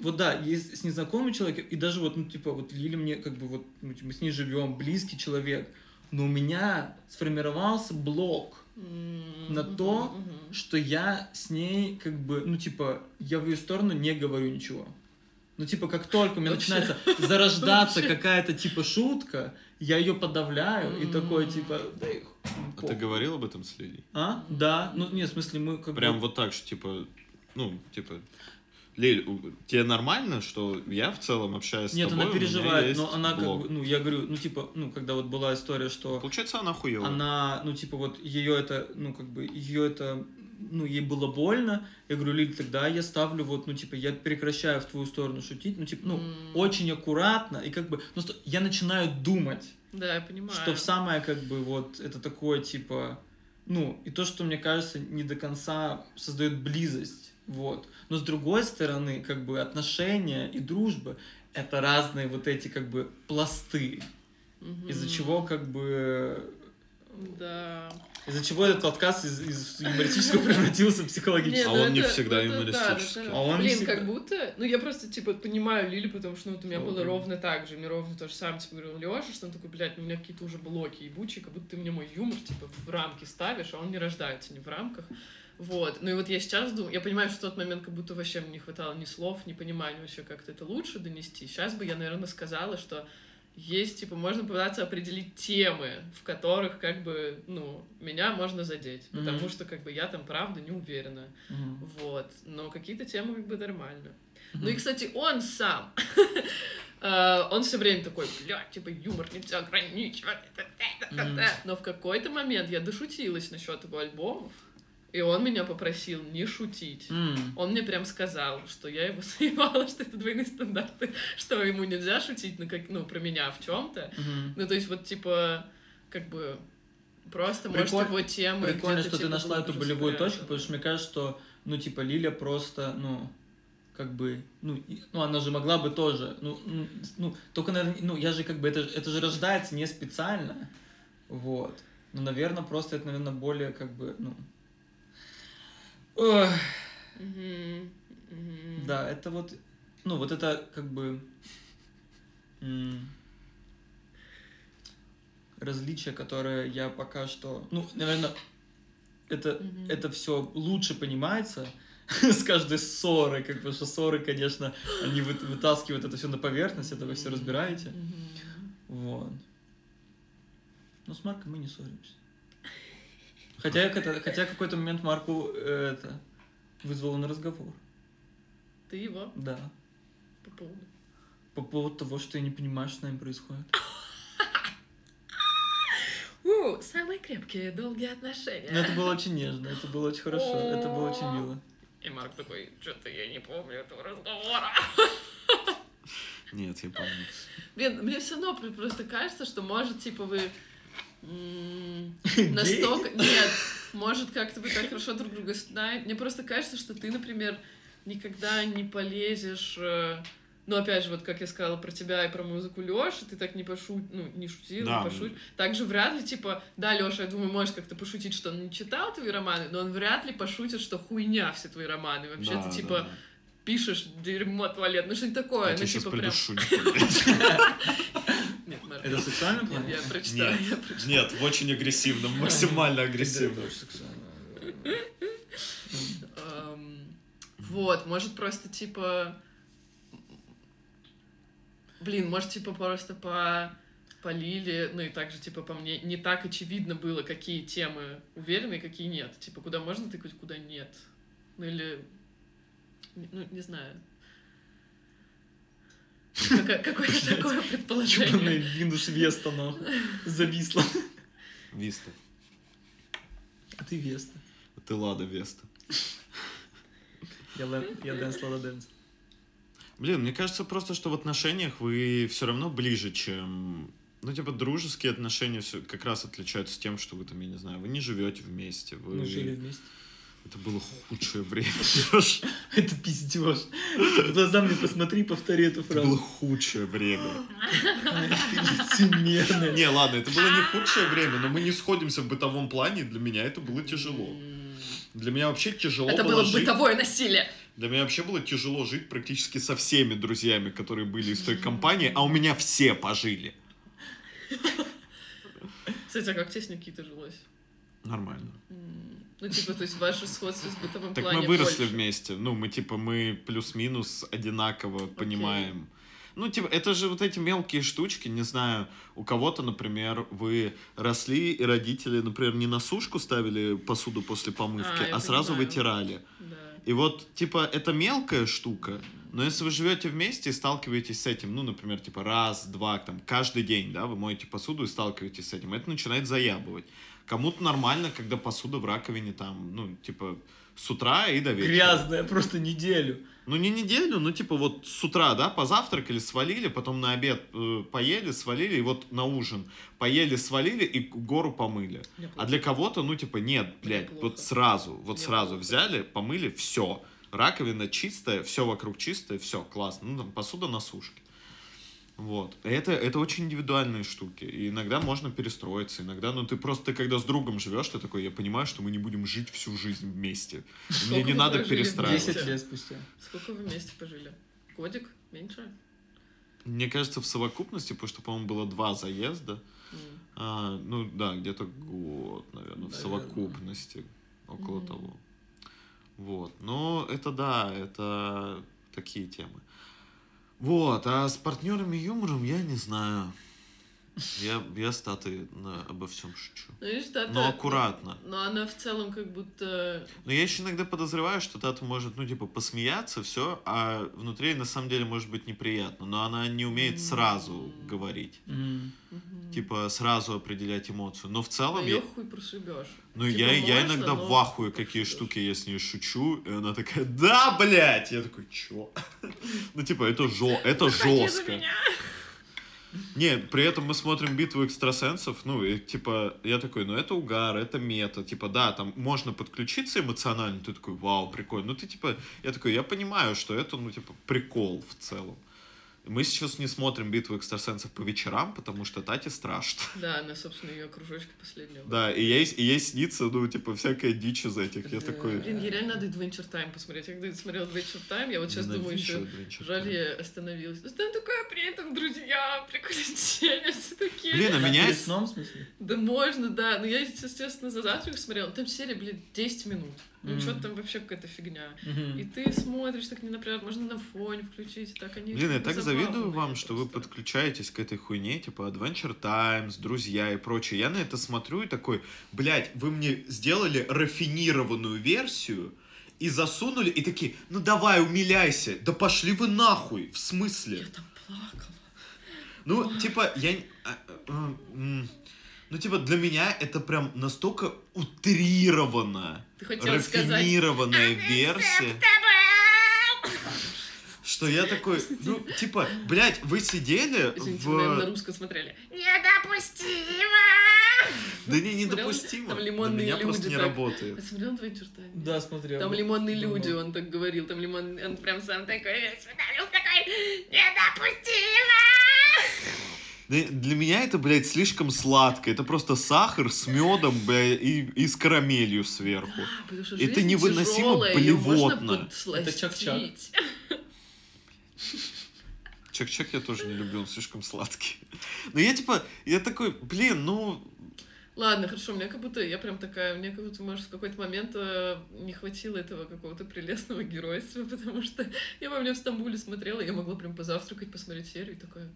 вот да, есть с незнакомым человеком, и даже вот, ну, типа, вот Лиля мне, как бы, вот, ну, типа, мы с ней живем, близкий человек, но у меня сформировался блок, на то, что я с ней как бы, ну типа, я в ее сторону не говорю ничего. Ну типа, как только у меня Вообще. начинается зарождаться какая-то типа шутка, я ее подавляю и такой типа, да их А ты похуй». говорил об этом с Лилей? А? Да. Ну, нет, в смысле, мы как Прям бы... вот так, что типа, ну, типа, Лиль, тебе нормально, что я в целом общаюсь с Нет, тобой, она у меня переживает, но она блог. как бы, ну, я говорю, ну, типа, ну, когда вот была история, что Получается, она хуёвая. она, ну, типа, вот ее это, ну, как бы, ее это, ну, ей было больно. Я говорю, Лиль, тогда я ставлю вот, ну, типа, я прекращаю в твою сторону шутить, ну, типа, ну, М. очень аккуратно, и как бы, ну, что я начинаю думать, Да, я понимаю. что в самое, как бы, вот, это такое, типа, ну, и то, что, мне кажется, не до конца создает близость, вот. Но с другой стороны, как бы, отношения и дружба — это разные вот эти, как бы, пласты, Мгм. из-за чего, как бы, Да. из-за чего этот подкаст из, из юмористического *laughs* превратился в психологический. А ну он не всегда юмористический. А он Блин, как будто... Ну, я просто, типа, понимаю Лили, потому что ну, вот у меня Ну, было блин. ровно так же. Мне ровно то же самое, типа, говорил Леша, что он такой, блядь, ну, у меня какие-то уже блоки ебучие, как будто ты мне мой юмор, типа, в рамки ставишь, а он не рождается не в рамках. Вот. Ну и вот я сейчас думаю, я понимаю, что в тот момент как будто вообще мне не хватало ни слов, ни понимания вообще, как-то это лучше донести. Сейчас бы я, наверное, сказала, что есть, типа, можно попытаться определить темы, в которых, как бы, ну, меня можно задеть. Мгм. Потому что, как бы, я там, правда, не уверена. Мгм. Вот. Но какие-то темы, как бы, нормально. Мгм. Ну и, кстати, он сам, *laughs* э, он все время такой, блядь, типа, юмор нельзя ограничивать. Но в какой-то момент я дошутилась насчет его альбомов, и он меня попросил не шутить. М. Он мне прям сказал, что я его *laughs* заебала, что это двойные стандарты, что ему нельзя шутить ну, как, ну, про меня в чем-то. Мгм. Ну, то есть, вот, типа, как бы, просто, может, Приколь- его темы Прикольно, что ты типа, нашла эту болевую точку, потому что мне кажется, что, ну, типа, Лиля просто, ну, как бы, ну, ну, она же могла бы тоже, ну, ну, только, наверное, ну, я же как бы, это, это же рождается не специально, вот. Ну, наверное, просто это, наверное, более, как бы, ну, да, это вот, ну, вот это, как бы, различие, которое я пока что, ну, наверное, это это все лучше понимается *laughs* с каждой ссоры, как бы, что ссоры, конечно, они вы- вытаскивают это все на поверхность, это вы все разбираете. Вот. Но с Марком мы не ссоримся. Хотя, когда- хотя какой-то момент Марку э, это вызвало на разговор. Ты его Да. по поводу. По поводу того, что я не понимаю, что с нами происходит. У, самые крепкие, долгие отношения. Но это было очень нежно, это было очень хорошо, это было очень мило. И Марк такой, что-то я не помню этого разговора. Нет, я помню. Блин, мне все равно пр- просто кажется, что может, типа, вы? Настолько... Нет, может, как-то вы так хорошо друг друга знаете. Мне просто кажется, что ты, например, никогда не полезешь... э, Ну, опять же, вот как я сказала про тебя и про музыку Лёши, ты так не пошу... ну, не шутил, Да. не пошуть. Также вряд ли, типа, да, Лёша, я думаю, может как-то пошутить, что он не читал твои романы, но он вряд ли пошутит, что хуйня все твои романы. Вообще, Да, ты, типа, да. пишешь дерьмо туалет, ну что-нибудь такое. Я ну, тебя сейчас типа, прям... *laughs* Нет, Марк, Это в сексуальном Нет, я прочитаю, Нет. я прочитаю. Нет, в очень агрессивном, максимально агрессивном. Эм, Вот, может просто типа... Блин, может типа просто по полили, ну и также типа по мне не так очевидно было, какие темы уверены и какие нет. Типа куда можно тыкать, куда нет. Ну или... Ну, не знаю. Какое- Какое-то такое предположение. Windows Vesta, нахуй. Зависла. Виста. А ты Веста. Ты Лада Веста. Я, я Дэнс Лада Дэнс. Блин, мне кажется просто, что в отношениях вы все равно ближе, чем... Ну, типа, дружеские отношения всё как раз отличаются тем, что вы там, я не знаю, вы не живете вместе. Вы... Мы жили вместе. Это было худшее время. *laughs* Это пиздеж. В глаза мне посмотри, повтори эту Это было фразу. худшее время. Ты лицемерная. Не, ладно, это было не худшее время, но мы не сходимся в бытовом плане, для меня это было тяжело. Для меня вообще тяжело Это было было жить. бытовое насилие. Для меня вообще было тяжело жить практически со всеми друзьями, которые были из той компании, а у меня все пожили. Кстати, а как тебе с Никитой жилось? Нормально. Ну, типа, то есть ваше сходство с бытовым Так плане мы выросли больше. вместе. Ну, мы типа, мы плюс-минус одинаково понимаем. Ну, типа, это же вот эти мелкие штучки, не знаю, у кого-то, например, вы росли, и родители, например, не на сушку ставили посуду после помывки, А, а сразу понимаю. вытирали. Да. И вот, типа, это мелкая штука, но если вы живете вместе и сталкиваетесь с этим, ну, например, типа раз, два, там, каждый день, да, вы моете посуду и сталкиваетесь с этим, это начинает заябывать. Кому-то нормально, когда посуда в раковине там, ну, типа, с утра и до вечера. Грязная просто неделю. Ну, не неделю, ну, типа, вот с утра, да, позавтракали, свалили, потом на обед э, поели, свалили, и вот на ужин поели, свалили и гору помыли. А для кого-то, ну, типа, нет, блядь, вот сразу, вот Мне сразу плохо. взяли, помыли, все. Раковина чистая, все вокруг чистое, все, классно. Ну, там, посуда на сушке. Вот. Это, это очень индивидуальные штуки. И иногда можно перестроиться. Иногда, ну, ты просто, ты когда с другом живешь, ты такой, я понимаю, что мы не будем жить всю жизнь вместе. И Мне Сколько не надо перестраиваться. 10 лет спустя. Сколько вы вместе пожили? Годик? Меньше? Мне кажется, в совокупности, потому что, по-моему, было два заезда. М. А, ну да, где-то год, наверное, в Наверное. совокупности. Около Мгм. того. Вот. Но это да, это такие темы. Вот, а с партнерами юмором я не знаю. Я, я с Татой на- обо всем шучу. Ну, видишь, Тата... Но аккуратно. Но она в целом как будто... Но я еще иногда подозреваю, что Тата может, ну, типа, посмеяться, все, а внутри на самом деле может быть неприятно. Но она не умеет сразу М. говорить. Мгм. Типа, сразу определять эмоцию. Но в Ну, целом... её я- хуй прошибешь. Ну, Типа, я, я можно, иногда но в ахуе, какие штуки я с ней шучу, и она такая, да, блядь! Я такой, чё? *laughs* Ну, типа, это, жё, это жестко. Нет, при этом мы смотрим битву экстрасенсов, ну, и, типа, я такой, ну, это угар, это мета, типа, да, там можно подключиться эмоционально, ты такой, вау, прикольно. Ну, ты, типа, я такой, я понимаю, что это, ну, типа, прикол в целом. Мы сейчас не смотрим битву экстрасенсов по вечерам, потому что Тате страшно. Да, она, собственно, ее кружочка последнего. Да, и ей, и ей снится, ну, типа, всякая дичь из этих. Я Да. такой... Блин, ей реально надо Adventure Time посмотреть. Я когда смотрела Adventure Time, я вот сейчас думаю еще, жаль, я остановилась. Ну, Там такое при этом друзья, приключения все *laughs* такие. Блин, а На- меня... перед сном, в смысле? Да можно, да. Но я, естественно, за завтрак смотрела. Там серия, блин, 10 минут. Ну, Мгм. что-то там вообще какая-то фигня. Мгм. И ты смотришь так не напряжно, можно на фоне включить, так они... Блин, я так завидую вам, что вы подключаетесь к этой хуйне, типа Adventure Times, друзья и прочее. Я на это смотрю и такой, блядь, вы мне сделали рафинированную версию и засунули, и такие, ну давай, умиляйся. Да пошли вы нахуй, в смысле? Я там плакала. Ну, типа, я... а, а, Ну, типа, для меня это прям настолько утрированно, Ты сказать... рафинированная версия. Что я такой, ну, типа, блядь, вы сидели Извините, вы, наверное, на в... русском смотрели. Недопустимо! Да не, недопустимо. Там лимонные меня просто люди не так. работает. Ты смотрел Adventure Time? Да, смотрел. Там лимонные Давно. люди, он так говорил, там лимон, он прям сам такой весь. Такой недопустимо! Да Для меня это, блядь, слишком сладко. Это просто сахар с медом, блядь, и, и с карамелью сверху. А, потому что Это невыносимо тяжелая, блевотно. Это чак-чак. *laughs* Чак-чак я тоже не люблю, он слишком сладкий. Но я типа, я такой, блин, ну, Ладно, хорошо, мне как будто, я прям такая, мне как будто, может, в какой-то момент э, не хватило этого какого-то прелестного геройства, *laughs* потому что я помню, в Стамбуле смотрела, я могла прям позавтракать, посмотреть серию, и такая,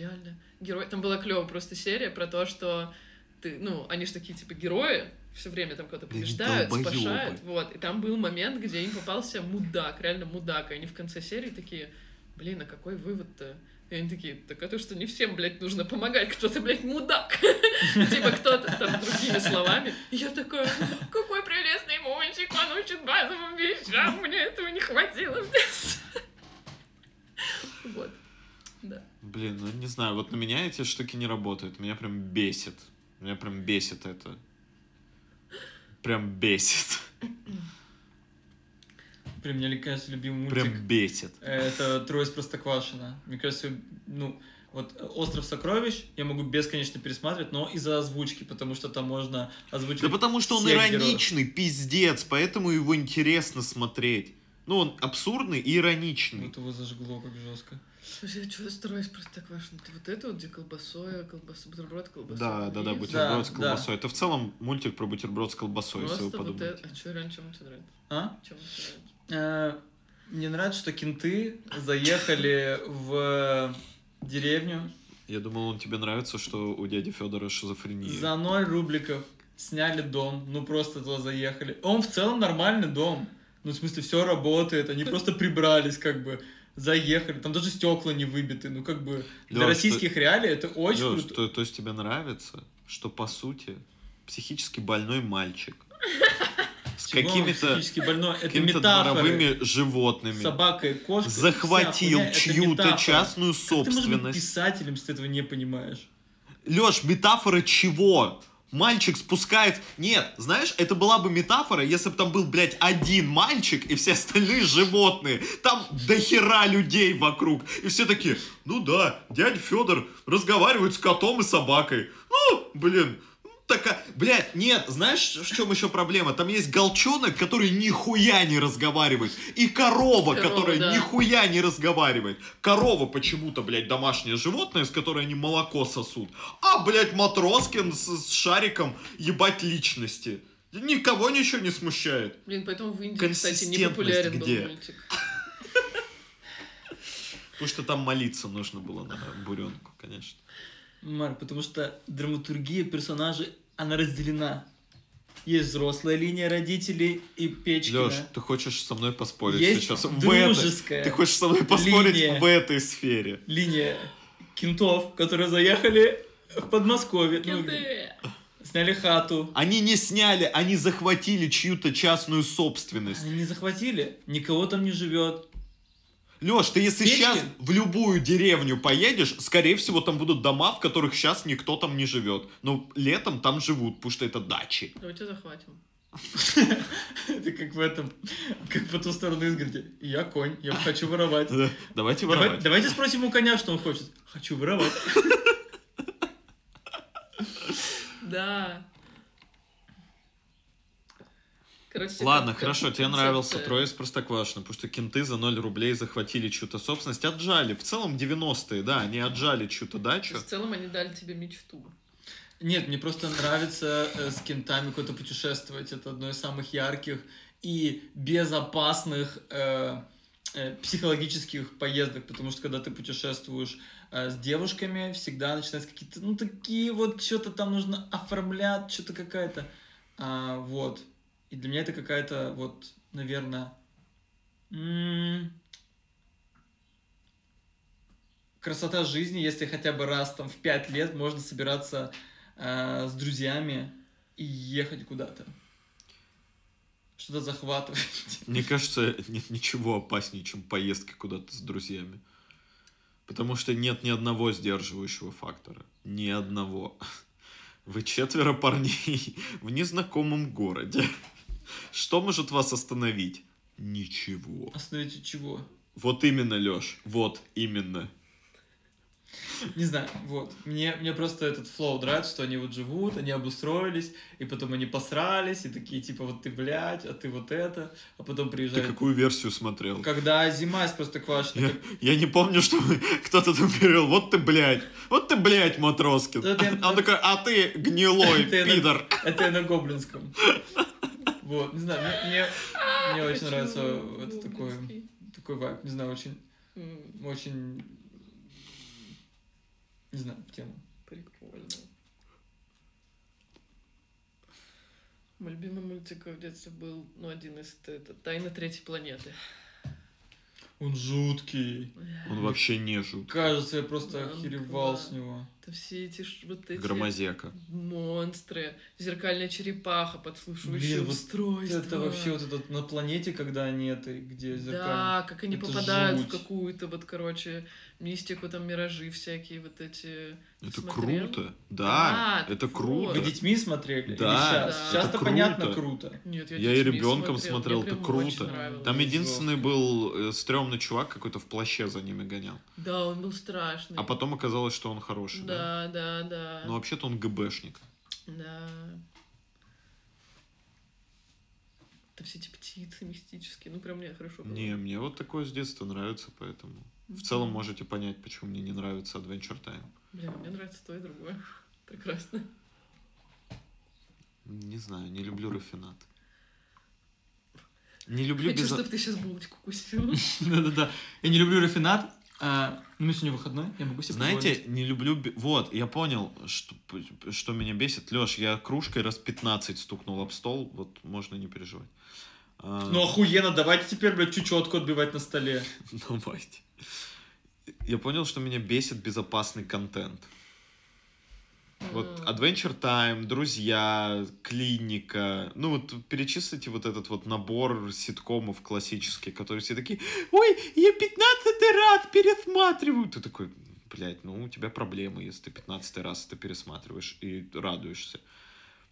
реально, герой. Там была клевая просто серия про то, что ты, ну, они же такие, типа, герои, все время там кого-то побеждают, долбоёбы. спасают, вот. И там был момент, где им попался мудак, реально мудак, и они в конце серии такие, блин, а какой вывод-то? И они такие, так это что не всем, блядь, нужно помогать, кто-то, блядь, мудак. *laughs* Типа кто-то там другими словами. Я такая, какой прелестный мальчик, он учит базовым вещам, мне этого не хватило. *laughs* Вот. Блин, ну не знаю, вот на меня эти штуки не работают. Меня прям бесит. Меня прям бесит это. Прям бесит. Блин, мне кажется, любимый Прям мультик. бесит. Это «Трое из Простоквашино». Мне кажется, ну, вот «Остров сокровищ» я могу бесконечно пересматривать, но из-за озвучки, потому что там можно озвучивать Да потому что он всех героев. ироничный, пиздец, поэтому его интересно смотреть. Ну, он абсурдный и ироничный. Вот его зажгло как жестко. Слушай, я что стараюсь простоквашино? Ты вот это вот, где колбасой, колбаса, бутерброд, колбасой? Да, да, да, бутерброд с колбасой. Это в целом мультик про бутерброд с колбасой, если вы Просто вот подумаете. это... А что раньше чем тебе нравится? А? Чем тебе нравится? Э, Мне нравится, что кенты заехали в деревню Я думал, он тебе нравится, что у дяди Федора шизофрения. за ноль рубликов, сняли дом, ну просто туда заехали. Он в целом нормальный дом. Ну, в смысле, все работает, они просто прибрались, как бы, заехали. Там даже стекла не выбиты. Ну, как бы, для Лёш, российских реалий это очень Лёш, круто. то, то есть тебе нравится, что по сути психически больной мальчик с какими-то метафоры. дворовыми животными Собака и кошка. захватил чью-то частную Как ты быть собственность. писателем, если ты этого не понимаешь? Леш, метафора чего? Мальчик спускает... Нет, знаешь, это была бы метафора, если бы там был, блядь, один мальчик и все остальные животные. Там дохера людей вокруг. И все такие, ну да, дядя Федор разговаривает с котом и собакой. Ну, блин, такая... Блядь, нет, знаешь, в чем еще проблема? Там есть голчонок, который нихуя не разговаривает. И корова, Корова, которая да. нихуя не разговаривает. Корова почему-то, блядь, домашнее животное, с которой они молоко сосут. А, блядь, Матроскин с, с шариком ебать личности. Никого ничего не смущает. Блин, поэтому в Индии, кстати, не популярен где? был мультик. Потому что там молиться нужно было на буренку, конечно. Марк, потому что драматургия персонажей, она разделена. Есть взрослая линия родителей и Печкина. Леш, ты хочешь со мной поспорить Есть сейчас? В этой- Ты хочешь со мной поспорить линия. в этой сфере? линия кентов, которые заехали в Подмосковье. ну, Кенты! сняли хату. Они не сняли, они захватили чью-то частную собственность. Они не захватили, никого там не живет. Леш, ты если Печкин? сейчас в любую деревню поедешь, скорее всего, там будут дома, в которых сейчас никто там не живет. Но летом там живут, потому что это дачи. Давайте захватим. *laughs* Это как в этом, как по ту сторону изгороди. Я конь, я хочу воровать. Да, Давайте Давай- воровать. давайте спросим у коня, что он хочет. Хочу воровать. *laughs* Да. Короче, Ладно, хорошо, тебе концепция. нравился Трое из Простоквашино, потому что кенты за 0 рублей захватили чью-то собственность, отжали. В целом 90-е, да, они отжали чью-то То дачу. в целом они дали тебе мечту. Нет, мне просто нравится э, с кентами куда-то путешествовать. Это одно из самых ярких и безопасных э, э, психологических поездок, потому что когда ты путешествуешь э, с девушками, всегда начинаются какие-то, ну, такие вот, что-то там нужно оформлять, что-то какая-то, а, вот. И для меня это какая-то, вот, наверное, красота жизни, если хотя бы раз там в пять лет можно собираться э, с друзьями и ехать куда-то. Что-то захватывать. Мне кажется, нет ничего опаснее, чем поездки куда-то с друзьями. Потому что нет ни одного сдерживающего фактора. Ни одного. Вы четверо парней в незнакомом городе. Что может вас остановить? Ничего. Остановить от чего? Вот именно, Леш, вот именно. Не знаю, вот. Мне, мне просто этот флоу нравится, что они вот живут, они обустроились, и потом они посрались, и такие, типа, вот ты, блядь, а ты вот это, а потом Ты приезжают... какую версию смотрел? Когда зима из Простоквашино, Я, я не помню, что *laughs* кто-то там говорил, вот ты, блядь, вот ты, блядь, Матроскин. Да ты- *laughs* Он такой, а ты гнилой *laughs* Ты на- пидор. Это я на гоблинском. Вот, не знаю, мне, мне, мне очень нравится это такой, такой вайб, не знаю, очень, очень, не знаю, в тему. Прикольно. Мой любимый мультик в детстве был, ну, один из, это, это «Тайна третьей планеты». Он жуткий. Он вообще не жут. Кажется, я просто Да, охеревал с него. Это все эти вот эти Громозека. монстры, зеркальная черепаха, подслушивающее Блин, вот устройство. Это вообще вот этот на планете, когда они это, где зеркально. Да, как они Это попадают в жуть. какую-то вот, короче, мистику, там миражи всякие вот эти. Это Смотрел? круто. Да, Да, это вот. круто. Вы детьми смотрели? Да, сейчас? да. Сейчас-то Это понятно круто. Нет, я, Я и ребенком смотрел, смотрел, это круто. Там единственный был э, стрёмный чувак какой-то в плаще за ними гонял. Да, он был страшный. А потом оказалось, что он хороший, да? Да, да, да. Но вообще-то он ГБшник. Да. Это все эти птицы мистические. Ну, прям мне хорошо было. Не, мне вот такое с детства нравится, поэтому... В Мгм. целом можете понять, почему мне не нравится Adventure Time. Блин, мне нравится то и другое. *laughs* Прекрасно. Не знаю, не люблю рафинат. Не люблю Хочу, без... чтобы ты сейчас булочку кусил. *laughs* Да-да-да. Я не люблю рафинат. А, ну, у меня сегодня выходной, я могу себе Знаете, не люблю... Вот, я понял, что, что меня бесит. Леш, я кружкой раз 15 стукнул об стол, вот можно не переживать. А, позволить. Ну, охуенно, давайте теперь, блядь, чечетку отбивать на столе. *laughs* Давайте. Я понял, что меня бесит безопасный контент. Вот. Adventure Time, Друзья, Клиника. Ну вот перечислите вот этот вот набор ситкомов классических, которые все такие, ой, я 15 раз пересматриваю. Ты такой, блядь, ну у тебя проблемы, если ты 15 раз это пересматриваешь и радуешься.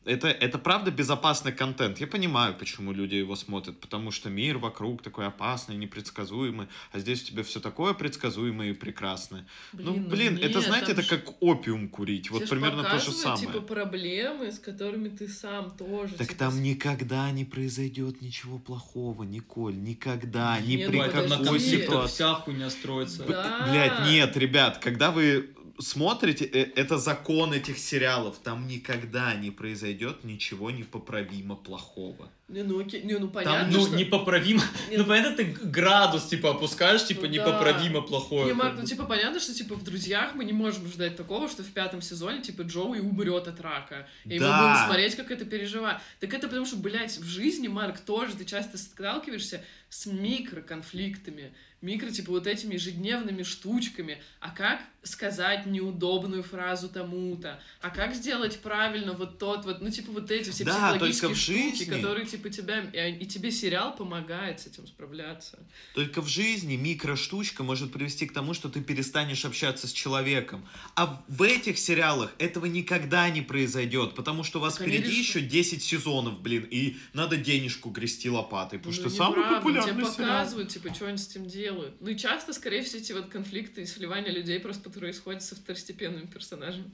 Это, это правда безопасный контент. Я понимаю, почему люди его смотрят, потому что мир вокруг такой опасный, непредсказуемый, а здесь у тебя все такое предсказуемое и прекрасное. ну, блин, это, нет, знаете, там это ж- как опиум курить. Вот примерно то же показывают, самое. типа, проблемы, с которыми ты сам тоже. Так типа, там никогда не произойдет ничего плохого, Николь, никогда, ни Не, при ну, какой ситуации. вся хуйня строится. Б- Да. Блядь, нет, ребят, когда вы смотрите, э, это закон этих сериалов, там никогда не произойдет ничего непоправимо плохого. Не, ну окей, не, ну понятно, Ну, что... непоправимо. Нет. Ну, понятно, ты градус, типа, опускаешь, типа, Ну да. непоправимо плохое. Не, Марк, ну типа понятно, что типа в друзьях мы не можем ждать такого, что в пятом сезоне типа Джоуи умрет от рака. И мы Да. будем смотреть, как это переживает. Так это потому что, блядь, в жизни, Марк, тоже ты часто сталкиваешься с микроконфликтами, микро, типа, вот этими ежедневными штучками. А как сказать неудобную фразу тому-то? А как сделать правильно вот тот вот, ну, типа, вот эти все Да, психологические штуки, жизни. которые, типа, тебя... И, и тебе сериал помогает с этим справляться. Только в жизни микроштучка может привести к тому, что ты перестанешь общаться с человеком. А в этих сериалах этого никогда не произойдет, потому что у вас Так впереди решили- еще 10 сезонов, блин, и надо денежку грести лопатой, потому Ну, что самый неправда, популярный Тебе сериал. показывают, типа, что они с этим делают. Ну и часто, скорее всего, эти вот конфликты и сливания людей просто происходят со второстепенными персонажами.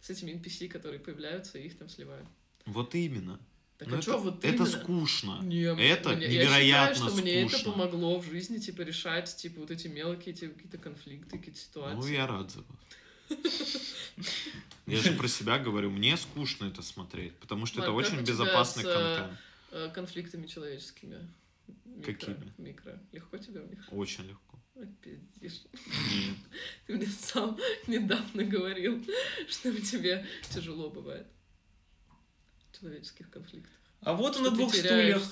С этими NPC, которые появляются, и их там сливают. Вот именно. Так Ну, а это, что, вот это именно? скучно. Не, это мне- невероятно я считаю, что мне это скучно. помогло в жизни, типа, решать, типа, вот эти мелкие, типа, какие-то конфликты, какие-то ситуации. Ну, я рад за вас. Я же про себя говорю, мне скучно это смотреть, потому что это очень безопасный контент. Э, Конфликтами человеческими. Микро, Какими? Микро. Легко тебе у них? Очень легко. Ой, пиздишь. Нет. Ты мне сам недавно говорил, что тебе тяжело бывает в человеческих конфликтах. А вот он на двух стульях.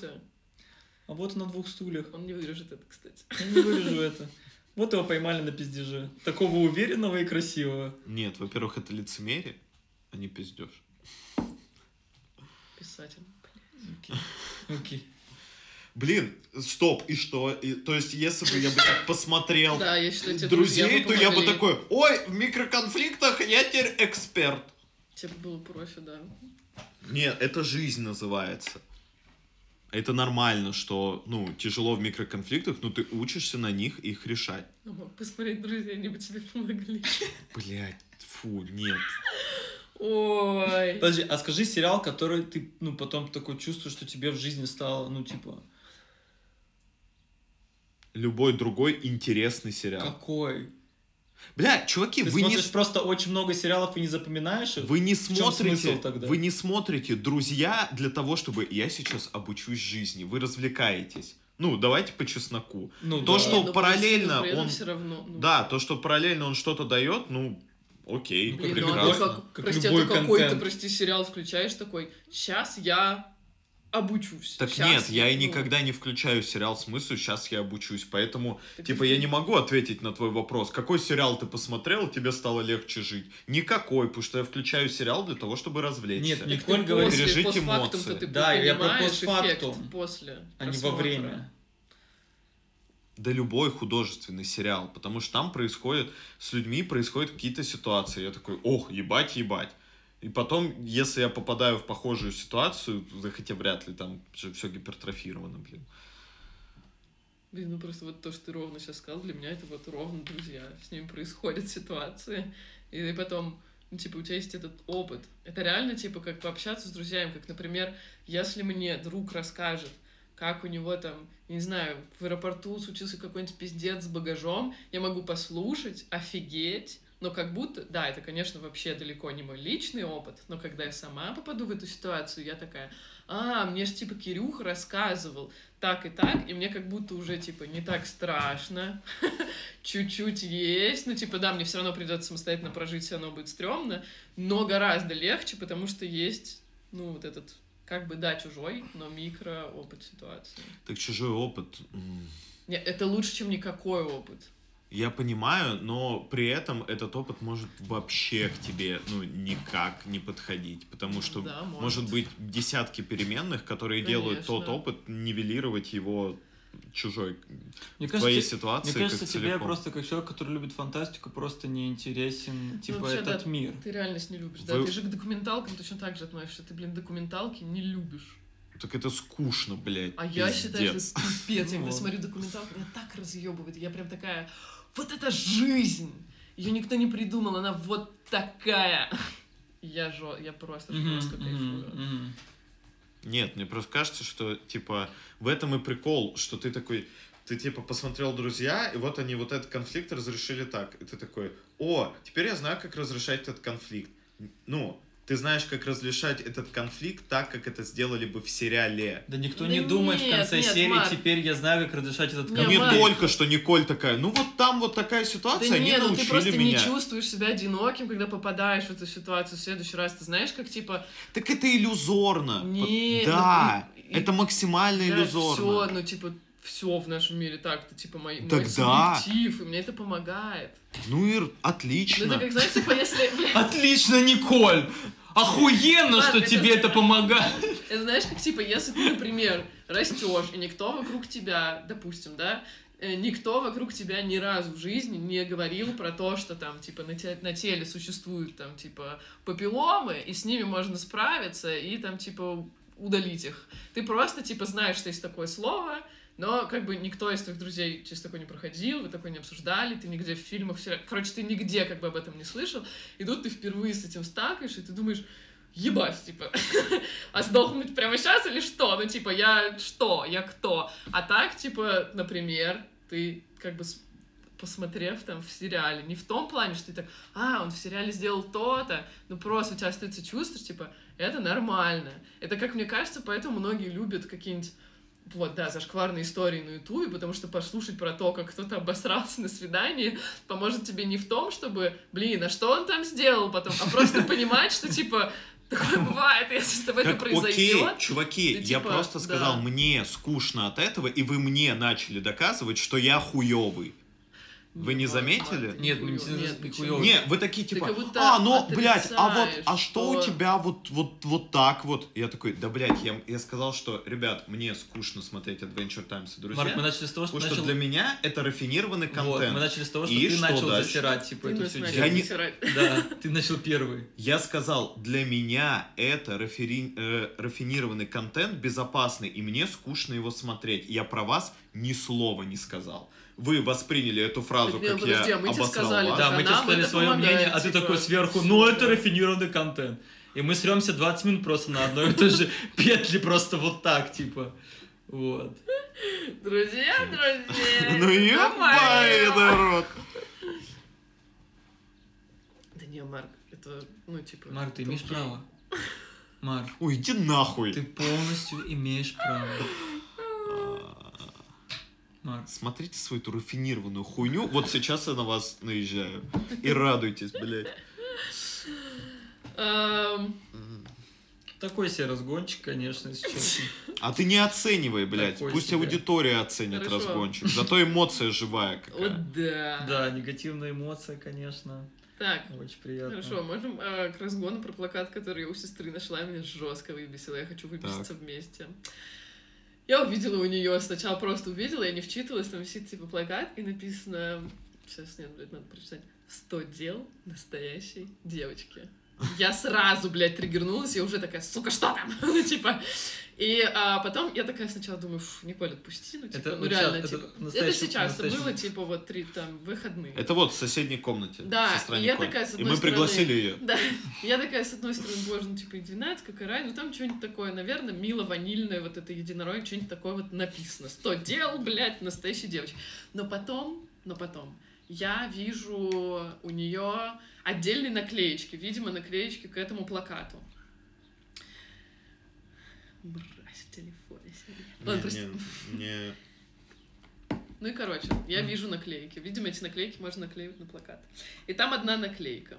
А вот он на двух стульях. Он не вырежет это, кстати. Я не вырежу это. Вот его поймали на пиздеже. Такого уверенного и красивого. Нет, во-первых, это лицемерие, а не пиздеж. Писатель. Окей. Окей. Блин, стоп, и что? И- то есть, если бы я бы так посмотрел Да, я считаю, друзей, то я бы такой, ой, в микроконфликтах я теперь эксперт. Тебе было проще, да. Нет, это жизнь называется. Это нормально, что, ну, тяжело в микроконфликтах, но ты учишься на них их решать. Ну, мог посмотреть друзей, они бы тебе помогли. Блять, фу, нет. Ой. Подожди, а скажи сериал, который ты, ну, потом такой чувствуешь, что тебе в жизни стало, ну, типа, Любой другой интересный сериал. какой? Бля, чуваки, Ты вы не, просто очень много сериалов и не запоминаешь их? вы не смотрите, тогда? вы не смотрите друзья для того, чтобы я сейчас обучусь жизни. Вы развлекаетесь. Ну, давайте по чесноку. Ну, То, да. что но параллельно при этом он- все равно. ну, Да, то, что параллельно он что-то дает, ну, окей, Ну, Блин, ну а прекрасно. ты как, Как прости, а ты какой-то, прости, сериал включаешь такой, сейчас я обучусь. Так щас нет, я и никогда не включаю сериал с мыслью, сейчас я обучусь. Поэтому, так типа, и- я не могу ответить на твой вопрос. Какой сериал ты посмотрел, тебе стало легче жить? Никакой, потому что я включаю сериал для того, чтобы развлечься. Нет, Николь ты говорит, после, пережить эмоции. ты Да, я про постфактум, после а не во просмотра. время. Да любой художественный сериал, потому что там происходит, с людьми происходят какие-то ситуации. Я такой, ох, ебать, ебать. И потом, если я попадаю в похожую ситуацию, хотя вряд ли, там же все гипертрофировано, блин. Блин, ну просто вот то, что ты ровно сейчас сказал, для меня это вот ровно друзья. С ними происходят ситуации. И потом, ну, типа, у тебя есть этот опыт. Это реально, типа, как пообщаться с друзьями. Как, например, если мне друг расскажет, как у него там, не знаю, в аэропорту случился какой-нибудь пиздец с багажом, я могу послушать, офигеть, но как будто, да, это, конечно, вообще далеко не мой личный опыт, но когда я сама попаду в эту ситуацию, я такая, а, мне же, типа, Кирюха рассказывал так и так, и мне как будто уже, типа, не так страшно, *laughs* чуть-чуть есть, ну, типа, да, мне все равно придется самостоятельно прожить, все равно будет стрёмно, но гораздо легче, потому что есть, ну, вот этот, как бы, да, чужой, но микро опыт ситуации. Так чужой опыт. Нет, это лучше, чем никакой опыт. Я понимаю, но при этом этот опыт может вообще к тебе, ну, никак не подходить, потому что Да, может. может быть десятки переменных, которые делают тот Конечно. опыт, нивелировать его чужой Мне в твоей кажется, ситуации. Мне кажется, как тебе целиком. просто как человек, который любит фантастику, просто не интересен, типа, вообще, этот да. мир. Ты реальность не любишь, да? Вы- Ты же к документалкам точно так же относишься. Ты, блин, документалки не любишь. Так это скучно, блядь. А я считаю, пиздец. что это *laughs* пипец. Я Ну когда смотрю документалку, меня так разъебывает. Я прям такая, вот это жизнь! Ее никто не придумал, она вот такая. Я, жё... я просто жестко кайфую. Нет, мне просто кажется, что, типа, в этом и прикол, что ты такой, ты, типа, посмотрел «Друзья», и вот они вот этот конфликт разрешили так. И ты такой, о, теперь я знаю, как разрешать этот конфликт. Ну, ты знаешь, как разрешать этот конфликт так, как это сделали бы в сериале. Да никто Да не думает в нет, конце нет, серии, Марк. теперь я знаю, как разрешать этот Не, Не конфликт. Марк. только что Николь такая, ну вот там вот такая Да ситуация, они не, ну ты научили просто меня. не чувствуешь себя одиноким, когда попадаешь в эту ситуацию в следующий раз. Ты знаешь, как типа, Так это иллюзорно. Не, да, ну, и- это максимально да, иллюзорно. все, ну типа, все в нашем мире так, это типа мой, мой Так да. субъектив, и мне это помогает. Ну и Ну отлично. это как, знаешь, типа, если, *laughs* Отлично, Николь! Охуенно, Ладно, что это тебе это помогает. Это знаешь, как типа, если ты, например, растешь, и никто вокруг тебя, допустим, да, э, никто вокруг тебя ни разу в жизни не говорил про то, что там, типа, на, те- на теле существуют там, типа, папилломы, и с ними можно справиться, и там, типа, удалить их. Ты просто, типа, знаешь, что есть такое слово, но как бы никто из твоих друзей через такое не проходил, вы такое не обсуждали, ты нигде в фильмах, в сериалах- короче, ты нигде как бы об этом не слышал, и тут ты впервые с этим стакаешь, и ты думаешь, ебать, типа, *laughs* а сдохнуть прямо сейчас или что? Ну, типа, я что? Я кто? А так, типа, например, ты как бы посмотрев там в сериале, не в том плане, что ты так, а, он в сериале сделал то-то, ну просто у тебя остается чувство, типа, это нормально. Это, как мне кажется, поэтому многие любят какие-нибудь вот, да, зашкварные истории на Ютубе, потому что послушать про то, как кто-то обосрался на свидании, поможет тебе не в том, чтобы, блин, а что он там сделал потом, а просто понимать, что, типа, такое бывает, если с тобой это Так, окей, произойдет. чуваки, ты я типа, просто сказал, да. мне скучно от этого, и вы мне начали доказывать, что я хуёвый. Вы не заметили? Нет, мне не- Нет, не вы такие типа, а, ну, блядь, а вот, а что у тебя вот, вот, вот так вот? Я такой, да, блядь, я, я сказал, что, ребят, мне скучно смотреть Adventure Times и друзья, Марк, мы начали с того, что потому что начал... для меня это рафинированный Вот, контент. мы начали с того, что И ты что начал дальше? засирать, типа, Ты эту всю начал Я не-. Да, ты начал первый. Я сказал, для меня это рафери- э, рафинированный контент безопасный, и мне скучно его смотреть. Я про вас ни слова не сказал. Вы восприняли эту фразу, Так, как подожди, я а мы тебе обосрал сказали, вас. Да, мы тебе сказали свое помогает, мнение, а ты типа, такой сверху, всё, ну это рафинированный контент. И мы сремся 20 минут просто на одной и той же *laughs* петли, просто вот так, типа. Вот. Друзья, друзья. Ну ё-моё. народ. Да не, Марк, это, ну, типа... Марк, ты имеешь право. *laughs* Марк, Ой, иди нахуй. ты полностью имеешь право. Марк. Смотрите свою эту рафинированную хуйню. Вот сейчас я на вас наезжаю. И радуйтесь, блядь. Эм, Такой себе разгончик, конечно, если честно. А ты не оценивай, блядь. Такой Пусть себе. аудитория оценит Хорошо. разгончик. Зато эмоция живая какая. Вот да. Да, негативная эмоция, конечно. Так, Очень приятно. хорошо, можем э, к разгону про плакат, который я у сестры нашла, меня жестко выбесило, я хочу выбеситься вместе. Я увидела у нее, сначала просто увидела, я не вчитывалась, там висит типа плакат, и написано, сейчас нет, блядь, надо прочитать, «100 дел настоящей девочки». Я сразу, блядь, триггернулась, я уже такая, сука, что там? *laughs* Ну, типа, И а, потом я такая сначала думаю, «Фу, Николь, отпусти, ну, типа, Это ну реально, это типа. Это, настоящий- сейчас, это настоящий- было, типа, вот три, там, выходные. Это вот в соседней комнате. Да, сестра и я Николь. такая, с И одной мы стороны, пригласили ее. Да, *laughs* я такая, с одной стороны, боже, ну, типа, и 12, как и рай, ну, там что-нибудь такое, наверное, мило, ванильное, вот это единорог, что-нибудь такое вот написано. Сто дел, блядь, настоящей девочки. Но потом, но потом, я вижу у нее отдельные наклеечки, видимо, наклеечки к этому плакату. Мразь в телефоне сидит. Ладно, Не, прости. не, не- *laughs* Ну и короче, я вижу наклейки. Видимо, эти наклейки можно наклеивать на плакат. И там одна наклейка.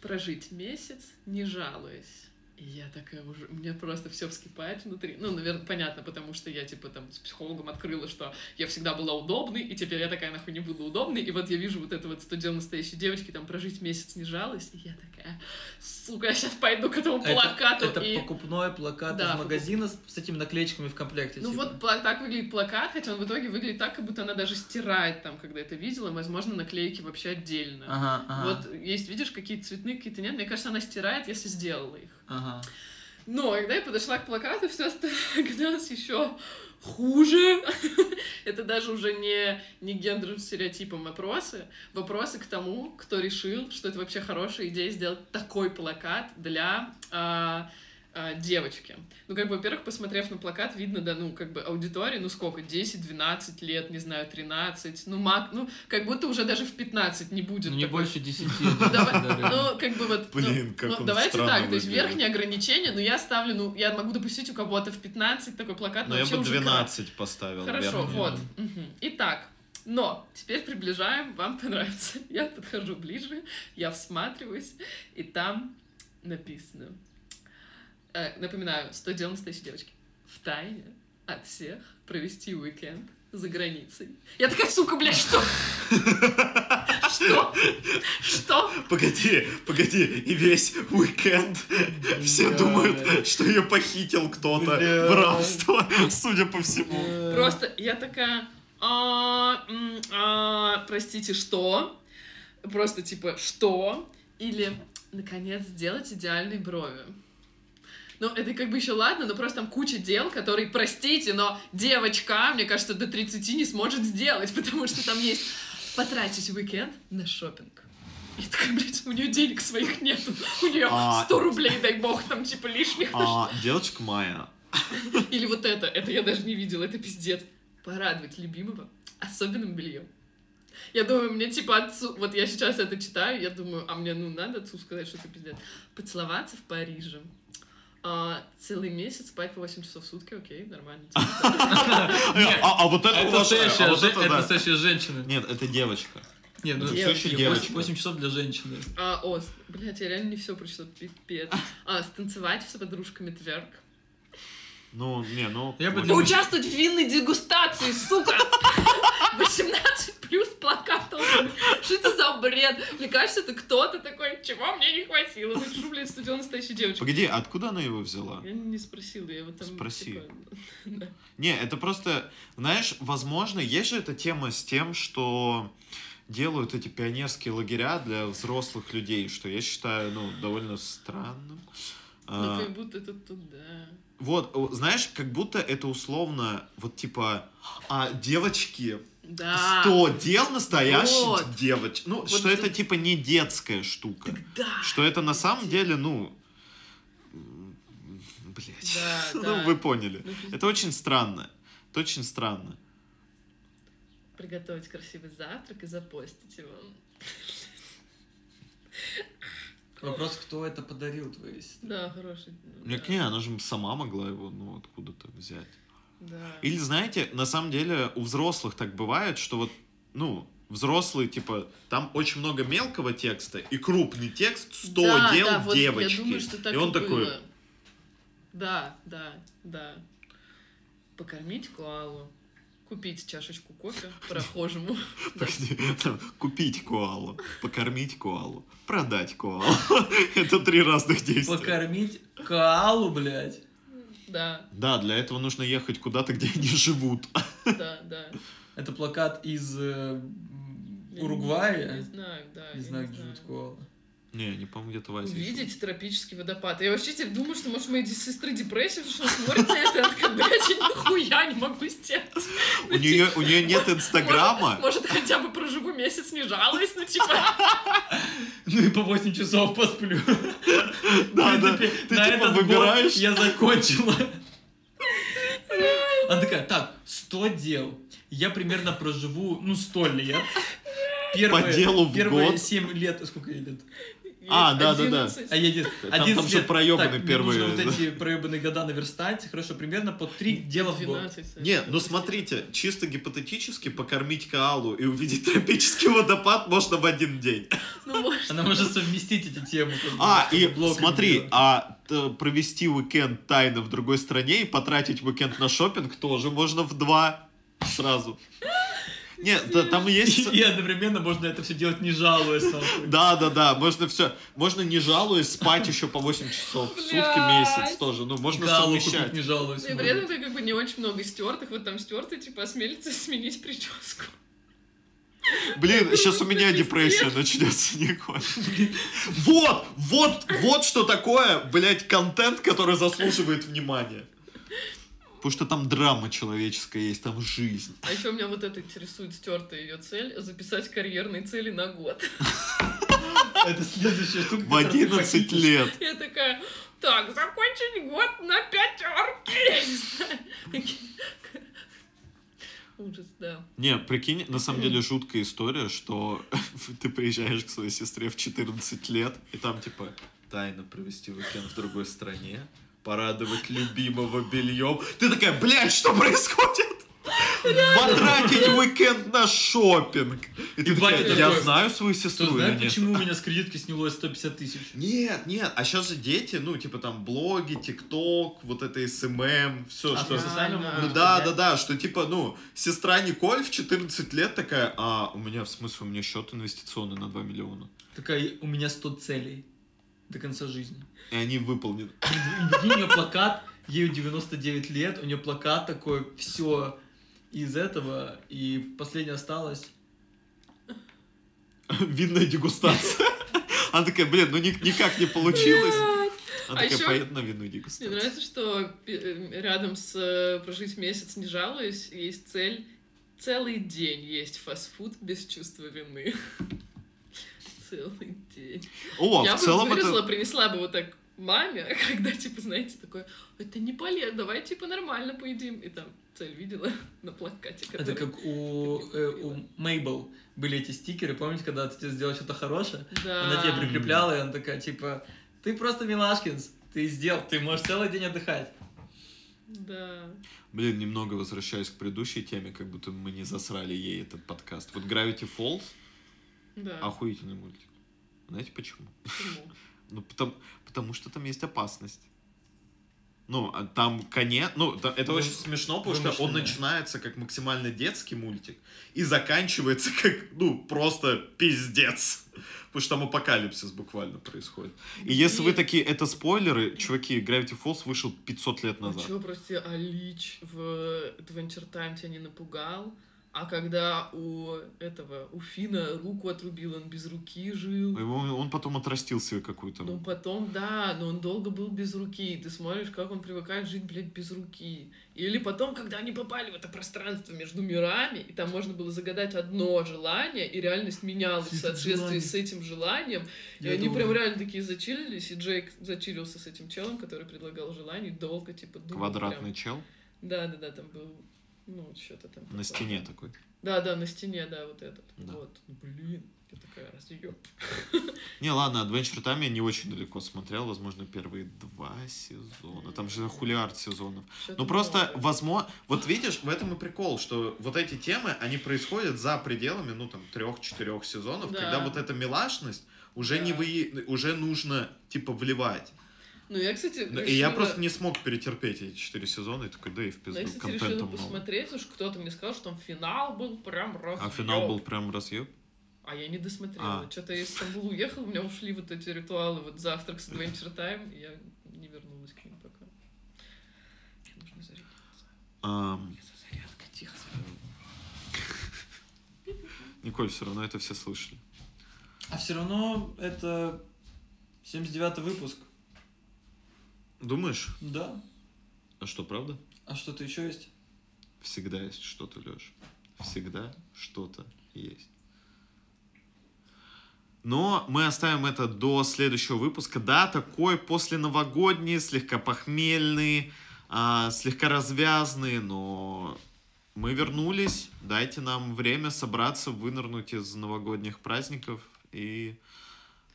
Прожить месяц, не жалуясь. И я такая уже, у меня просто все вскипает внутри. Ну, наверное, понятно, потому что я, типа, там, с психологом открыла, что я всегда была удобной, и теперь я такая, нахуй, не буду удобной. И вот я вижу вот это вот, что дело настоящей девочки, там, прожить месяц не жалуясь. И я такая, сука, я сейчас пойду к этому плакату. Это, это и... покупной плакат Да, из магазина с, с этими наклеечками в комплекте. Ну типа. вот так выглядит плакат, хотя он в итоге выглядит так, как будто она даже стирает там, когда это видела, возможно, наклейки вообще отдельно. Ага, ага. Вот есть, видишь, какие-то цветные, какие-то нет. Мне кажется, она стирает, если сделала их. Ага. Но когда я подошла к плакату, все оказалось еще хуже. *laughs* Это даже уже не, не гендерным стереотипом вопросы. Вопросы к тому, кто решил, что это вообще хорошая идея сделать такой плакат для а, а, девочки. Ну, как бы, во-первых, посмотрев на плакат, видно, да, ну, как бы, аудитории, ну, сколько, 10-12 лет, не знаю, 13, ну, мак, ну, как будто уже даже в 15 не будет Ну, не такой больше 10. *laughs* ну, ну, как бы вот... ну, Блин, как ну, Давайте так, то есть верхнее ограничение, но я ставлю, ну, я могу допустить у кого-то в 15 такой плакат, Но но я бы уже край. 12 поставил. Хорошо, вот. Итак, но теперь приближаем, вам понравится. *laughs* Я подхожу ближе, я всматриваюсь, и там написано. Э, напоминаю, 100 дел настоящей девочки. В тайне от всех провести уикенд за границей. Я такая, сука, блядь, что? Что? Что? Погоди, погоди, и весь уикенд все думают, что ее похитил кто-то в рабство, судя по всему. Просто я такая, «А, а, простите, что? Просто типа, что? Или, наконец, сделать идеальные брови. Ну, это как бы еще ладно, но просто там куча дел, которые, простите, но девочка, мне кажется, до 30 не сможет сделать, *laughs* потому что там есть потратить уикенд на шопинг. И такая, блядь, у нее денег своих нету. У нее А- 100 рублей, дай бог, там типа лишних. А девочка Майя, *laughs* Или вот это, это я даже не видела, это пиздец. Порадовать любимого особенным бельем. Я думаю, мне типа отцу, вот я сейчас это читаю, я думаю, а мне ну надо отцу сказать, что это пиздец. Поцеловаться в Париже. А, целый месяц спать по 8 часов в сутки, окей, нормально. *laughs* а, а вот это Это а это настоящая женщина. Нет, это девочка. Нет, ну Это всё еще девочка. 8 часов для женщины. А, о, блядь, я реально не все прочитала, пипец. А, станцевать с подружками тверк. Ну, не, ну... Я бы Участвовать в винной дегустации, сука! *laughs* 18 плюс быть. *laughs* Что это за бред? Мне кажется, это кто-то такой, чего мне не хватило. Напишу, блядь, студио настоящей девочки. Погоди, а откуда она его взяла? Я не спросила, я вот там... Спроси. типа, *laughs* да. Не, это просто, знаешь, возможно, есть же эта тема с тем, что делают эти пионерские лагеря для взрослых людей, что я считаю, ну, довольно странным. Ну, А, как будто это туда. Вот, знаешь, как будто это условно, вот типа, а девочки, Да. 100 дел настоящих Вот. девочек. Ну, Вот что это тут- типа не детская штука. Да. Что это на самом деле, ну, блять. Да, *laughs* Ну, да. вы поняли. Ну. Это очень странно. Это очень странно. Приготовить красивый завтрак и запостить его. *laughs* Вопрос, кто это подарил твоей сестре? Да, хороший. Мне да. не, она же сама могла его, ну, откуда-то взять. Да. Или, знаете, на самом деле у взрослых так бывает, что вот, ну, взрослые, типа, там очень много мелкого текста и крупный текст 100 Да, дел да, вот девочки. Я думаю, что так и он и такой, было. Да, да, да. Покормить коалу. Купить чашечку кофе прохожему. *laughs* Да. «Погоди, там, купить коалу, покормить коалу, продать коалу. *laughs* Это три разных действия. Покормить коалу, блядь. Да, Да, для этого нужно ехать куда-то, где они живут. да, да. Это плакат из э, Уругвая. Не знаю, да. Не знаю, где живет коала. Не, не помню, где-то в Азии. увидеть тропический водопад. Я вообще теперь думаю, что, может, моей сестры депрессия, потому что она смотрит на это, она такая, блядь, я нихуя не могу сделать. У нее, у нее нет инстаграма. Может, хотя бы проживу месяц, не жалуюсь, ну, типа... *laughs* Ну и по 8 часов посплю. *laughs* Да, да. Ты типа выбираешь. Я закончила. Она такая, так, 100 дел. Я примерно проживу, ну, 100 лет. Первые, По делу в первые год? 7 лет, сколько ей лет? А, да, да, да. 11. А я дед- Там- 11 там лет. проёбаны Так, первые, нужно вот эти проебанные года наверстать. Хорошо, примерно по 3 дела в год. 12. Не, ну смотрите, чисто гипотетически покормить коалу и увидеть тропический водопад можно в один день. Ну, может. Она может совместить эти темы. А, и смотри, а провести уикенд тайно в другой стране и потратить уикенд на шопинг тоже можно в два сразу. Нет, да, там есть... И, и одновременно можно это все делать не жалуясь. Да, да, да, можно все. Можно не жалуясь спать еще по 8 часов в сутки месяц тоже. Ну, можно совмещать. не жалуюсь. И при этом ты как бы не очень много стертых, вот там стертый, типа, осмелится сменить прическу. Блин, сейчас у меня депрессия начнется, Николь. Вот, вот, вот что такое, блядь, контент, который заслуживает внимания. Потому что там драма человеческая есть, там жизнь. А еще меня вот это интересует стертая ее цель записать карьерные цели на год. Это следующая штука. В которую ты 11 похитишь. лет. Я такая, так, закончить год на пятерки. Ужас, да. Не, прикинь, на самом деле жуткая история, что *laughs* ты приезжаешь к своей сестре в 14 лет, и там типа тайно провести уикенд в другой стране, порадовать любимого бельем. Ты такая, блядь, что происходит? Потратить уикенд на шопинг. И ты И батя такая, я такой, знаю свою сестру знаешь, нет? почему у меня с кредитки снялось 150 тысяч? Нет, нет, а сейчас же дети, ну, типа там блоги, TikTok, вот это SMM, все, А что... социальном Ну да, да, да, что типа, ну, сестра Николь в 14 лет такая, а у меня, в смысле, у меня счет инвестиционный на 2 миллиона. Такая, у меня 100 целей до конца жизни. И они выполнены. И прикинь, у нее плакат, ей 99 лет, у нее плакат такой, все из этого, и последнее осталось. Винная дегустация. Она такая, блин, ну ни- никак не получилось. Она А такая, ещё поеду на винную Мне дегустацию. нравится, что э, рядом с э, прожить месяц не жалуюсь, есть цель целый день есть фастфуд без чувства вины. Целый день. О, Я в бы целом выросла, это... принесла бы вот так маме, *laughs* когда, типа, знаете, такое, это не полезно, давай, типа, нормально поедим. И там цель видела *laughs* на плакате. Это который- как у, э, у Мейбл были эти стикеры, помните, когда ты сделал что-то хорошее, Да. она тебе прикрепляла, и она такая, типа, ты просто Милашкинс, ты сделал, ты можешь целый день отдыхать. Да. Блин, немного возвращаясь к предыдущей теме, как будто мы не засрали ей этот подкаст. Вот Gravity Falls Да. охуительный мультик. Знаете почему? Почему? *laughs* Ну, потому, потому что там есть опасность. Ну, а там конец... Ну, это Вы- очень смешно, потому что он начинается как максимально детский мультик и заканчивается как, ну, просто пиздец. Потому что там апокалипсис буквально происходит. И если вы И- такие, это спойлеры, чуваки, Gravity Falls вышел 500 лет Ну назад. чё, прости, а Лич в Adventure Time тебя не напугал? А когда у этого, у Фина руку отрубил, он без руки жил. Его- он потом отрастил себе какую-то... Ну потом, да, но он долго был без руки. и Ты смотришь, как он привыкает жить, блядь, без руки. Или потом, когда они попали в это пространство между мирами, и там можно было загадать одно желание, и реальность менялась в Этот соответствии желание. с этим желанием. И Я они думаю. прям реально такие зачилились, и Джейк зачилился с этим челом, который предлагал желание, и долго, типа, думал. Квадратный прям. чел Да, да, да, там был, ну, что-то там. на такое. стене такой. Да, да, на стене, да, вот этот. Да. Вот. Блин, я такая, разъёб. Не, ладно, Adventure Time я не очень далеко смотрел, возможно, первые два сезона. Там же хулиард сезонов. Ну просто, возможно, вот видишь, в этом и прикол, что вот эти темы, они происходят за пределами, ну там, трех-четырех сезонов, Да. когда вот эта милашность уже не вы, уже нужно, типа, вливать. Ну, я, кстати, Ну, И я решила- просто не смог перетерпеть эти четыре сезона, и такой, да и в Я, пизду, кстати, контента решила много. посмотреть, уж кто-то мне сказал, что там финал был прям раз. А финал был прям разъеб? А я не досмотрела. А. Что-то я из Стамбула уехал, у меня ушли вот эти ритуалы, вот завтрак с Adventure Time, и я не вернулась к ним пока. Нужно зарядиться. Ам, Зарядка, тихо. Николь, все равно это все слышали. А все равно это 79 выпуск. Думаешь? Да. А что, правда? А что-то еще есть? Всегда есть что-то, Леш. Всегда что-то есть. Но мы оставим это до следующего выпуска. Да, такой после новогодний, слегка похмельный, а, слегка развязный, но мы вернулись. Дайте нам время собраться, вынырнуть из новогодних праздников и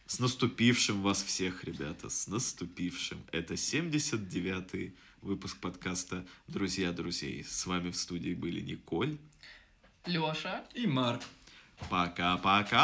с наступившим вас всех, ребята, с наступившим. Это 79-й выпуск подкаста «Друзья друзей». С вами в студии были Николь. Лёша. И Марк. Пока-пока!